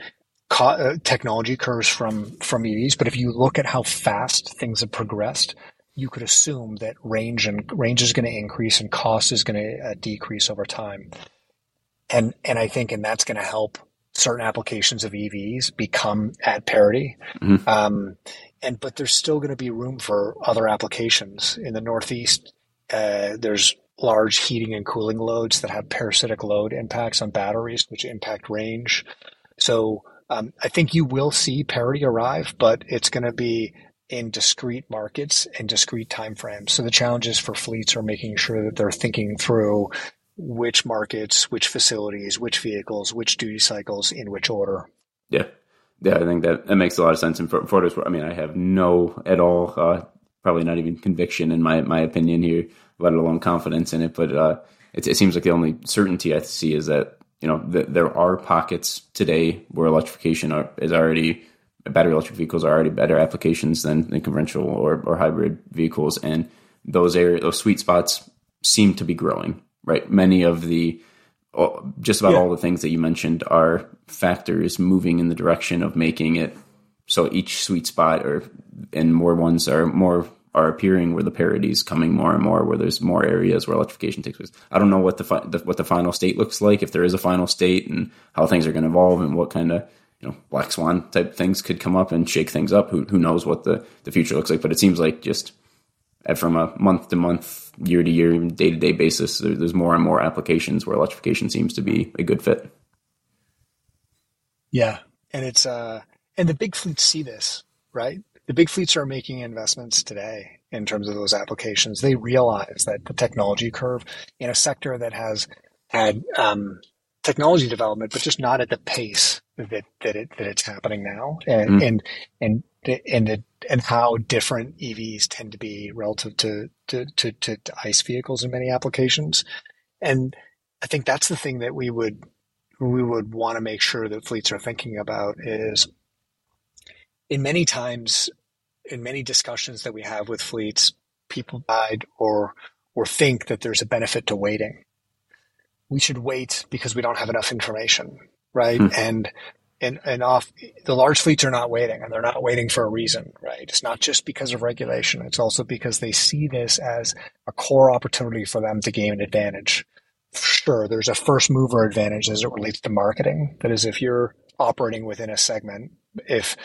co- uh, technology curves from, from EVs, but if you look at how fast things have progressed, you could assume that range and range is going to increase and cost is going to uh, decrease over time. And and I think and that's going to help certain applications of EVs become at parity. Mm-hmm. Um, and but there's still going to be room for other applications in the Northeast. Uh, there's large heating and cooling loads that have parasitic load impacts on batteries, which impact range. So um, I think you will see parity arrive, but it's going to be in discrete markets and discrete timeframes. So the challenges for fleets are making sure that they're thinking through which markets, which facilities, which vehicles, which duty cycles, in which order. Yeah, yeah, I think that that makes a lot of sense. And for, for I mean, I have no at all, uh, probably not even conviction in my my opinion here, let alone confidence in it. But uh, it, it seems like the only certainty I see is that you know there are pockets today where electrification are, is already battery electric vehicles are already better applications than, than conventional or, or hybrid vehicles, and those area those sweet spots seem to be growing. Right, many of the uh, just about yeah. all the things that you mentioned are factors moving in the direction of making it so each sweet spot or and more ones are more are appearing where the parity is coming more and more where there's more areas where electrification takes place. I don't know what the, fi- the what the final state looks like if there is a final state and how things are going to evolve and what kind of you know black swan type things could come up and shake things up. Who who knows what the the future looks like? But it seems like just from a month to month, year to year, day to day basis, there's more and more applications where electrification seems to be a good fit. Yeah, and it's uh, and the big fleets see this, right? The big fleets are making investments today in terms of those applications. They realize that the technology curve in a sector that has had um, technology development, but just not at the pace that that it that it's happening now, and mm. and and and and how different EVs tend to be relative to, to to, to to ICE vehicles in many applications, and I think that's the thing that we would we would want to make sure that fleets are thinking about is in many times in many discussions that we have with fleets, people guide or or think that there's a benefit to waiting. We should wait because we don't have enough information, right? Hmm. And and and off the large fleets are not waiting and they're not waiting for a reason, right? It's not just because of regulation. It's also because they see this as a core opportunity for them to gain an advantage. Sure, there's a first mover advantage as it relates to marketing. That is, if you're operating within a segment, if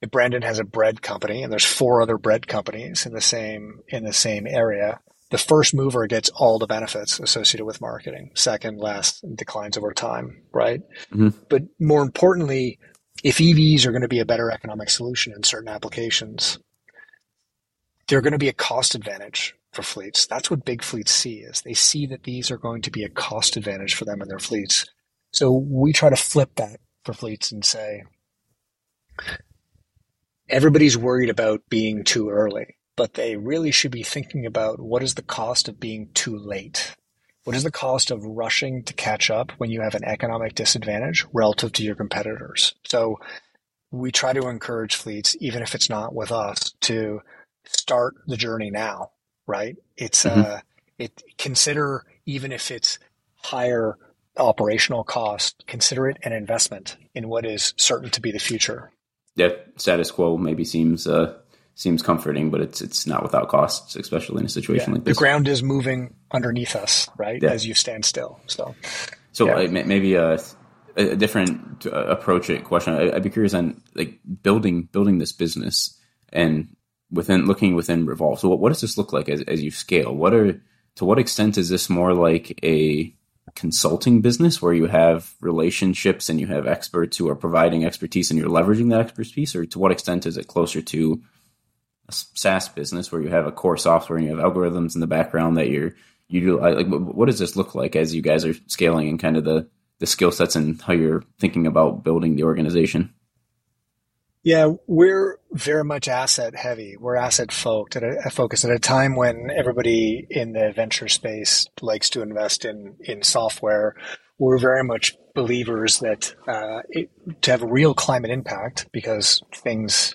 if Brandon has a bread company and there's four other bread companies in the same in the same area, the first mover gets all the benefits associated with marketing. Second, last declines over time, right? Mm-hmm. But more importantly, if EVs are going to be a better economic solution in certain applications, they're going to be a cost advantage for fleets. That's what big fleets see is they see that these are going to be a cost advantage for them and their fleets. So we try to flip that for fleets and say, everybody's worried about being too early, but they really should be thinking about what is the cost of being too late? What is the cost of rushing to catch up when you have an economic disadvantage relative to your competitors? So we try to encourage fleets, even if it's not with us, to start the journey now, right? It's mm-hmm. uh, it consider even if it's higher operational cost, consider it an investment in what is certain to be the future yeah, status quo maybe seems uh, seems comforting, but it's it's not without costs, especially in a situation yeah. like this. The ground is moving underneath us, right, yeah. as you stand still. So, so yeah. uh, maybe a, a different uh, approach it question. I, would be curious on like building building this business and within looking within Revolv. So, what, what does this look like as as you scale? What are to what extent is this more like a consulting business where you have relationships and you have experts who are providing expertise and you're leveraging that expertise, or to what extent is it closer to a SaaS business where you have a core software and you have algorithms in the background that you're you do like what does this look like as you guys are scaling and kind of the the skill sets and how you're thinking about building the organization? Yeah, we're very much asset heavy. We're asset focused at a, focus at a time when everybody in the venture space likes to invest in in software. We're very much believers that uh, it, to have a real climate impact, because things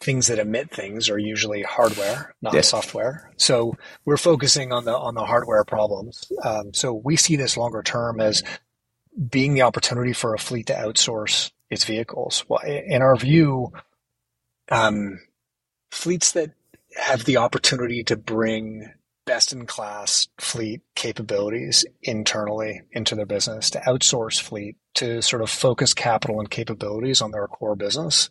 things that emit things are usually hardware, not yeah. software. So we're focusing on the on the hardware problems. Um, so we see this longer term as being the opportunity for a fleet to outsource its vehicles. Well, in our view, um, fleets that have the opportunity to bring best in class fleet capabilities internally into their business, to outsource fleet, to sort of focus capital and capabilities on their core business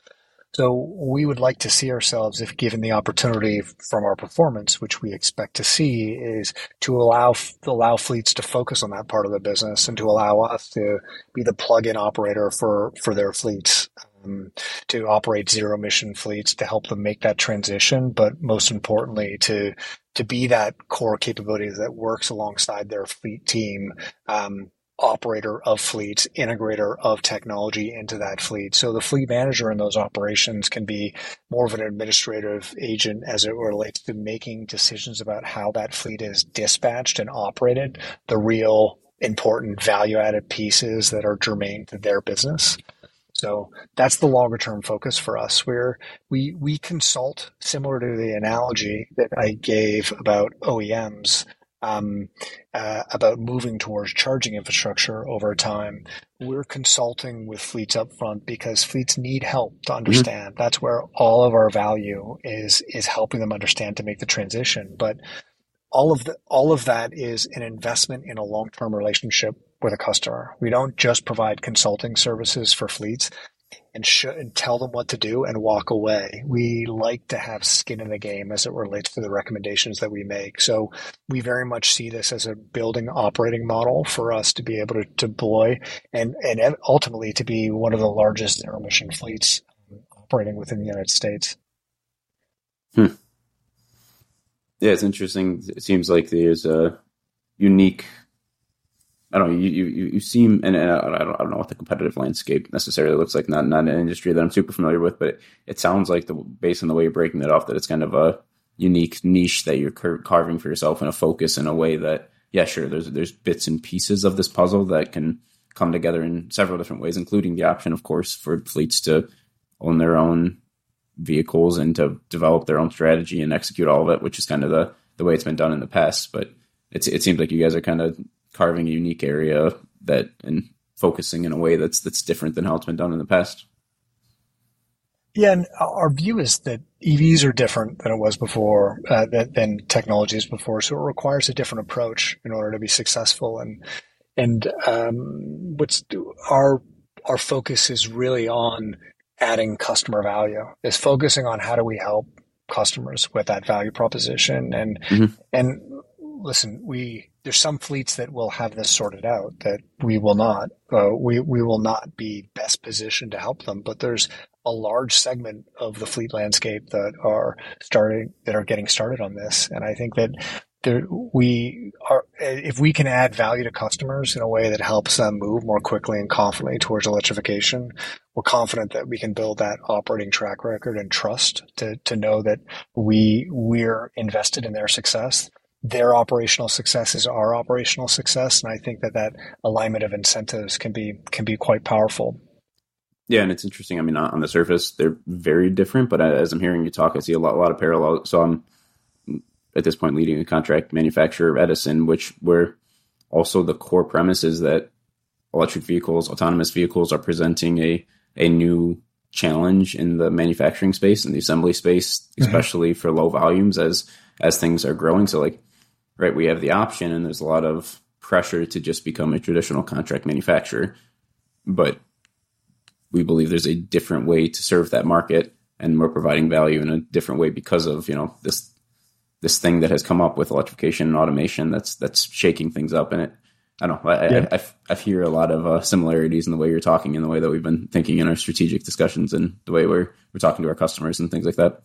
so we would like to see ourselves, if given the opportunity from our performance, which we expect to see, is to allow allow fleets to focus on that part of the business and to allow us to be the plug-in operator for for their fleets, um, to operate zero emission fleets, to help them make that transition, but most importantly, to to be that core capability that works alongside their fleet team um, operator of fleets, integrator of technology into that fleet. So the fleet manager in those operations can be more of an administrative agent as it relates to making decisions about how that fleet is dispatched and operated, the real important value added pieces that are germane to their business. So that's the longer term focus for us where we, we consult similar to the analogy that I gave about OEMs um, uh, about moving towards charging infrastructure over time, we're consulting with fleets up front because fleets need help to mm-hmm. understand. Mm-hmm. That's where all of our value is is helping them understand to make the transition. But all of the, all of that is an investment in a long term relationship with a customer. We don't just provide consulting services for fleets and, sh- and tell them what to do and walk away. We like to have skin in the game as it relates to the recommendations that we make. So we very much see this as a building operating model for us to be able to deploy and, and ultimately to be one of the largest zero emission fleets operating within the United States. Hmm. Yeah, it's interesting. It seems like there's a unique I don't know. You you, you seem, and, and I, don't, I don't know what the competitive landscape necessarily looks like. Not not an industry that I'm super familiar with, but it sounds like the based on the way you're breaking it off, that it's kind of a unique niche that you're carving for yourself and a focus in a way that, yeah, sure. There's there's bits and pieces of this puzzle that can come together in several different ways, including the option, of course, for fleets to own their own vehicles and to develop their own strategy and execute all of it, which is kind of the the way it's been done in the past. But it seems like you guys are kind of carving a unique area that and focusing in a way that's that's different than how it's been done in the past. Yeah, and our view is that EVs are different than it was before, uh, than, than technologies before. So it requires a different approach in order to be successful. And and um, what's our our focus is really on adding customer value. Is focusing on how do we help customers with that value proposition. And mm-hmm. and listen, we there's some fleets that will have this sorted out that we will not. Uh, we we will not be best positioned to help them, but there's a large segment of the fleet landscape that are starting that are getting started on this, and I think that there, we are if we can add value to customers in a way that helps them move more quickly and confidently towards electrification, we're confident that we can build that operating track record and trust to to know that we we're invested in their success their operational success is our operational success, and I think that that alignment of incentives can be can be quite powerful. Yeah, and it's interesting. I mean, on the surface, they're very different, but as I'm hearing you talk, I see a lot, a lot of parallels. So I'm at this point leading a contract manufacturer of Edison, which where also the core premise is that electric vehicles, autonomous vehicles, are presenting a a new challenge in the manufacturing space and the assembly space, mm-hmm. especially mm-hmm. for low volumes as as things are growing. So like right? We have the option, and there's a lot of pressure to just become a traditional contract manufacturer. But we believe there's a different way to serve that market, and we're providing value in a different way because of you know this this thing that has come up with electrification and automation that's that's shaking things up. And it, I don't know, I, yeah. I, I, I, hear a lot of uh, similarities in the way you're talking and the way that we've been thinking in our strategic discussions and the way we're we're talking to our customers and things like that.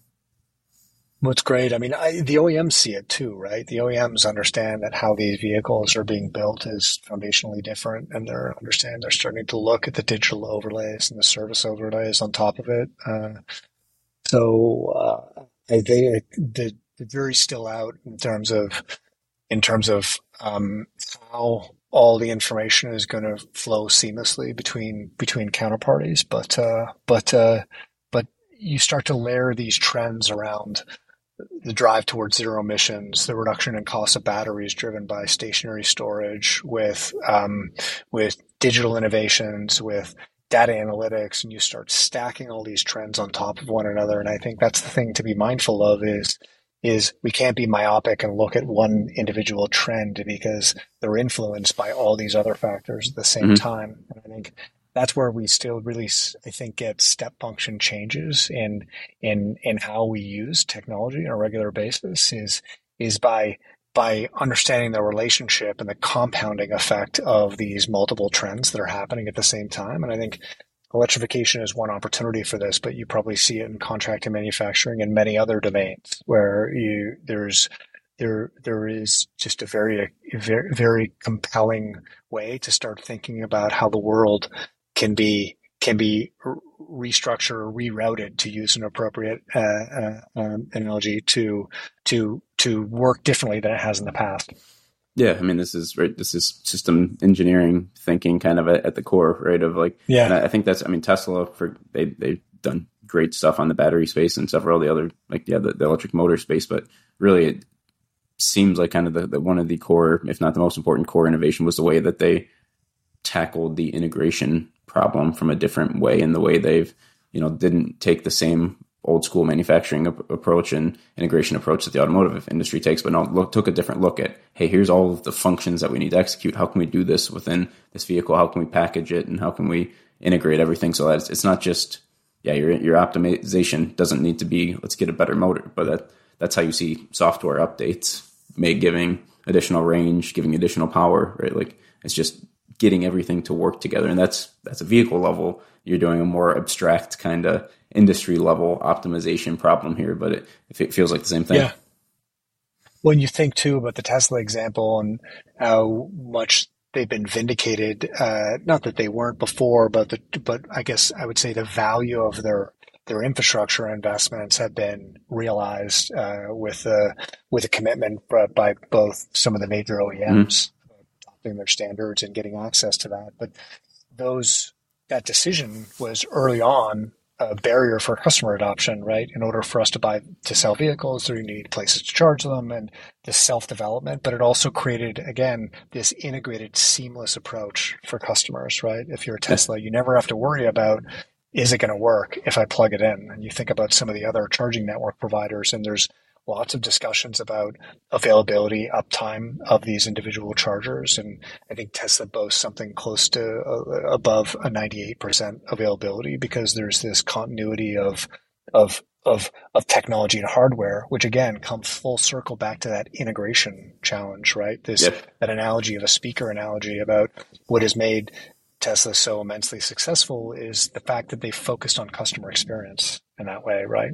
What's great, I mean, I, the OEMs see it too, right? The OEMs understand that how these vehicles are being built is foundationally different, and they're understand they're starting to look at the digital overlays and the service overlays on top of it. Uh, so uh, I think the, still out in terms of in terms of um, how all the information is going to flow seamlessly between between counterparties, but uh, but uh, but you start to layer these trends around the drive towards zero emissions, the reduction in cost of batteries driven by stationary storage, with um, with digital innovations, with data analytics, and you start stacking all these trends on top of one another. And I think that's the thing to be mindful of is is we can't be myopic and look at one individual trend because they're influenced by all these other factors at the same mm-hmm. time. And I think that's where we still really, I think, get step function changes in in in how we use technology on a regular basis. Is is by by understanding the relationship and the compounding effect of these multiple trends that are happening at the same time. And I think electrification is one opportunity for this, but you probably see it in contract and manufacturing and many other domains where you there's there there is just a very very very compelling way to start thinking about how the world can be can be restructured or rerouted to use an appropriate uh, uh, um, analogy to to to work differently than it has in the past. Yeah, I mean, this is right. This is system engineering thinking, kind of at, the core, right? Of like, yeah, I, think that's. I mean, Tesla for they they've done great stuff on the battery space and several the other like yeah the, the electric motor space, but really it, seems like kind of the, the, one of the core, if not the most important core innovation was the way that they tackled the integration problem from a different way in the way they've, you know, didn't take the same old school manufacturing ap- approach and integration approach that the automotive industry takes, but look, took a different look at, hey, here's all of the functions that we need to execute. How can we do this within this vehicle? How can we package it? And how can we integrate everything so that it's, it's not just, yeah, your, your optimization doesn't need to be, let's get a better motor, but that, that's how you see software updates may giving additional range, giving additional power, right? Like it's just getting everything to work together. And that's, that's a vehicle level. You're doing a more abstract kind of industry level optimization problem here, but it, it feels like the same thing. Yeah. When you think too about the Tesla example and how much they've been vindicated, uh, not that they weren't before, but the, but I guess I would say the value of their their infrastructure investments have been realized uh, with a with a commitment by both some of the major OEMs mm-hmm. Their standards and getting access to that. But those that decision was early on a barrier for customer adoption, right? In order for us to buy to sell vehicles, you need places to charge them and the self development. But it also created again this integrated, seamless approach for customers, right? If you're a Tesla, you never have to worry about is it going to work if I plug it in? And you think about some of the other charging network providers, and there's lots of discussions about availability, uptime of these individual chargers. And I think Tesla boasts something close to uh, above a 98% availability because there's this continuity of, of, of, of technology and hardware, which again comes full circle back to that integration challenge, right? This, yep. that analogy of a speaker analogy about what has made Tesla so immensely successful is the fact that they focused on customer experience in that way, right?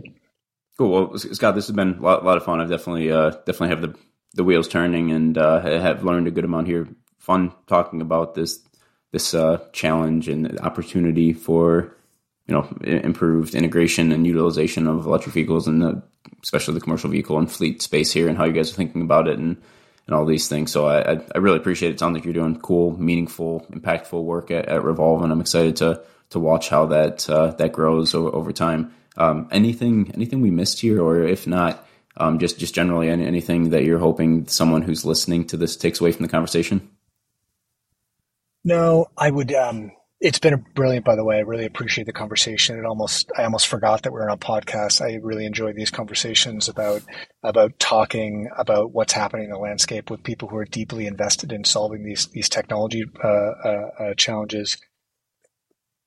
Cool. Well, Scott, this has been a lot, a lot of fun. I've definitely, uh, definitely have the the wheels turning, and uh, have learned a good amount here. Fun talking about this this uh, challenge and opportunity for you know improved integration and utilization of electric vehicles, and the, especially the commercial vehicle and fleet space here, and how you guys are thinking about it, and and all these things. So I, I really appreciate it. It sounds like you're doing cool, meaningful, impactful work at, at Revolv, and I'm excited to to watch how that uh, that grows over, over time. Um, anything anything we missed here, or if not, um, just just generally anything that you're hoping someone who's listening to this takes away from the conversation? No, I would. Um, it's been brilliant, by the way. I really appreciate the conversation. It almost I almost forgot that we're on a podcast. I really enjoy these conversations about about talking about what's happening in the landscape with people who are deeply invested in solving these these technology uh, uh, uh, challenges.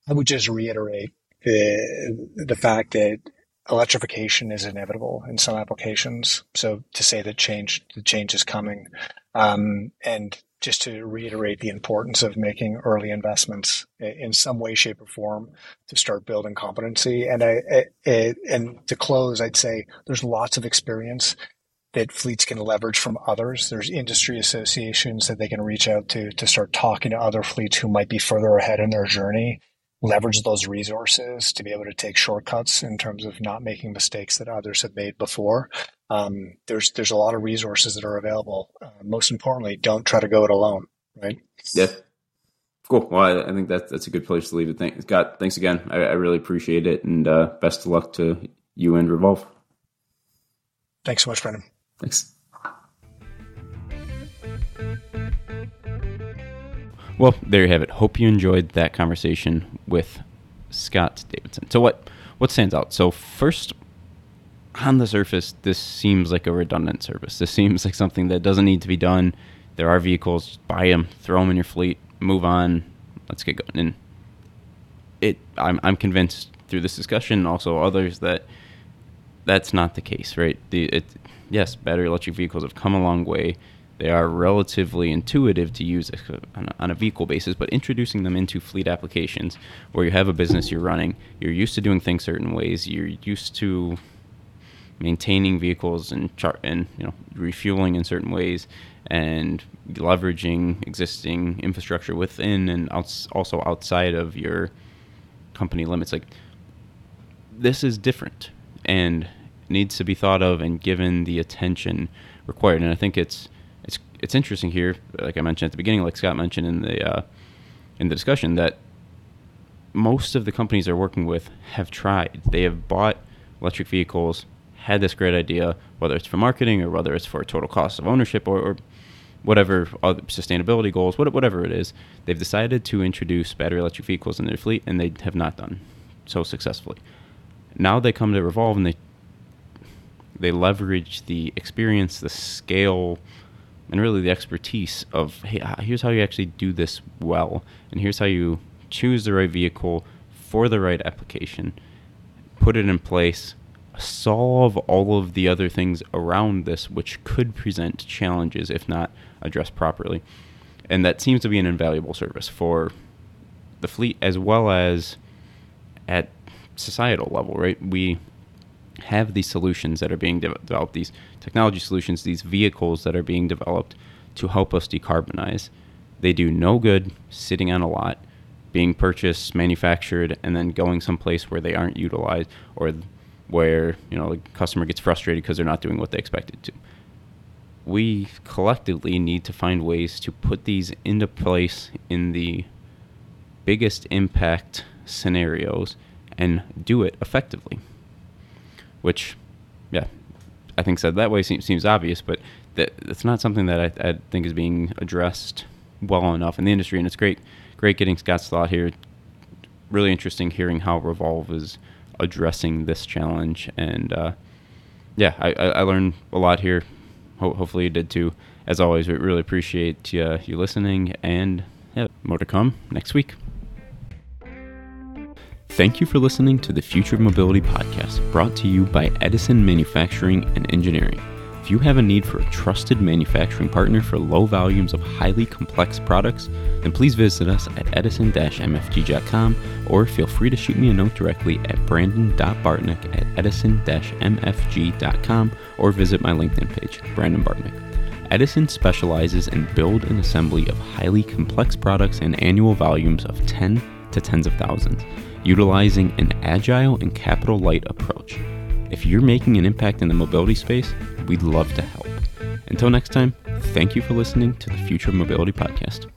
I would just reiterate the the fact that electrification is inevitable in some applications. So to say that change the change is coming, um, and just to reiterate the importance of making early investments in some way, shape, or form to start building competency. And I, I, and to close, I'd say there's lots of experience that fleets can leverage from others. There's industry associations that they can reach out to to start talking to other fleets who might be further ahead in their journey leverage those resources to be able to take shortcuts in terms of not making mistakes that others have made before. Um, there's there's a lot of resources that are available. Uh, most importantly, don't try to go it alone. Right? Yeah. Cool. Well, I, I think that's that's a good place to leave it. Thanks, Scott. Thanks again. I, I really appreciate it, and uh, best of luck to you and Revolv. Thanks so much, Brendan. Thanks. Well, there you have it. Hope you enjoyed that conversation with Scott Davidson. So what what stands out? So first on the surface, this seems like a redundant service. This seems like something that doesn't need to be done. There are vehicles, buy them, throw them in your fleet, move on. Let's get going. And it, I'm, I'm convinced through this discussion, and also others, that that's not the case, right? The, it, yes, battery electric vehicles have come a long way. They are relatively intuitive to use on a vehicle basis, but introducing them into fleet applications where you have a business you're running, you're used to doing things certain ways, you're used to maintaining vehicles and char- and you know refueling in certain ways and leveraging existing infrastructure within and outs- also outside of your company limits. Like this is different and needs to be thought of and given the attention required. And i think it's it's interesting here, like I mentioned at the beginning, like Scott mentioned in the uh, in the discussion, that most of the companies they're working with have tried. They have bought electric vehicles, had this great idea, whether it's for marketing or whether it's for total cost of ownership or, or whatever other sustainability goals, whatever it is, they've decided to introduce battery electric vehicles in their fleet, and they have not done so successfully. Now they come to Revolv and they they leverage the experience, the scale, and really the expertise of hey, here's how you actually do this well, and here's how you choose the right vehicle for the right application, put it in place, solve all of the other things around this which could present challenges if not addressed properly. And that seems to be an invaluable service for the fleet as well as at societal level, right? We have these solutions that are being de- developed, these technology solutions, these vehicles that are being developed to help us decarbonize. They do no good sitting on a lot, being purchased, manufactured, and then going someplace where they aren't utilized or where you know the customer gets frustrated because they're not doing what they expected to. We collectively need to find ways to put these into place in the biggest impact scenarios and do it effectively. Which, yeah, I think said that way seems, seems obvious, but that that's not something that I, I think is being addressed well enough in the industry. And it's great, great getting Scott's thought here. Really interesting hearing how Revolv is addressing this challenge. And uh, yeah, I, I, learned a lot here. Ho- hopefully, you did too. As always, we really appreciate uh, you listening, and yeah, more to come next week. Thank you for listening to the Future of Mobility podcast, brought to you by Edison Manufacturing and Engineering. If you have a need for a trusted manufacturing partner for low volumes of highly complex products, then please visit us at edison-mfg.com or feel free to shoot me a note directly at brandon.bartneck at edison-mfg.com or visit my LinkedIn page, Brandon Bartneck. Edison specializes in build and assembly of highly complex products in annual volumes of 10 to tens of thousands, utilizing an agile and capital light approach. If you're making an impact in the mobility space, we'd love to help. Until next time, thank you for listening to the Future Mobility Podcast.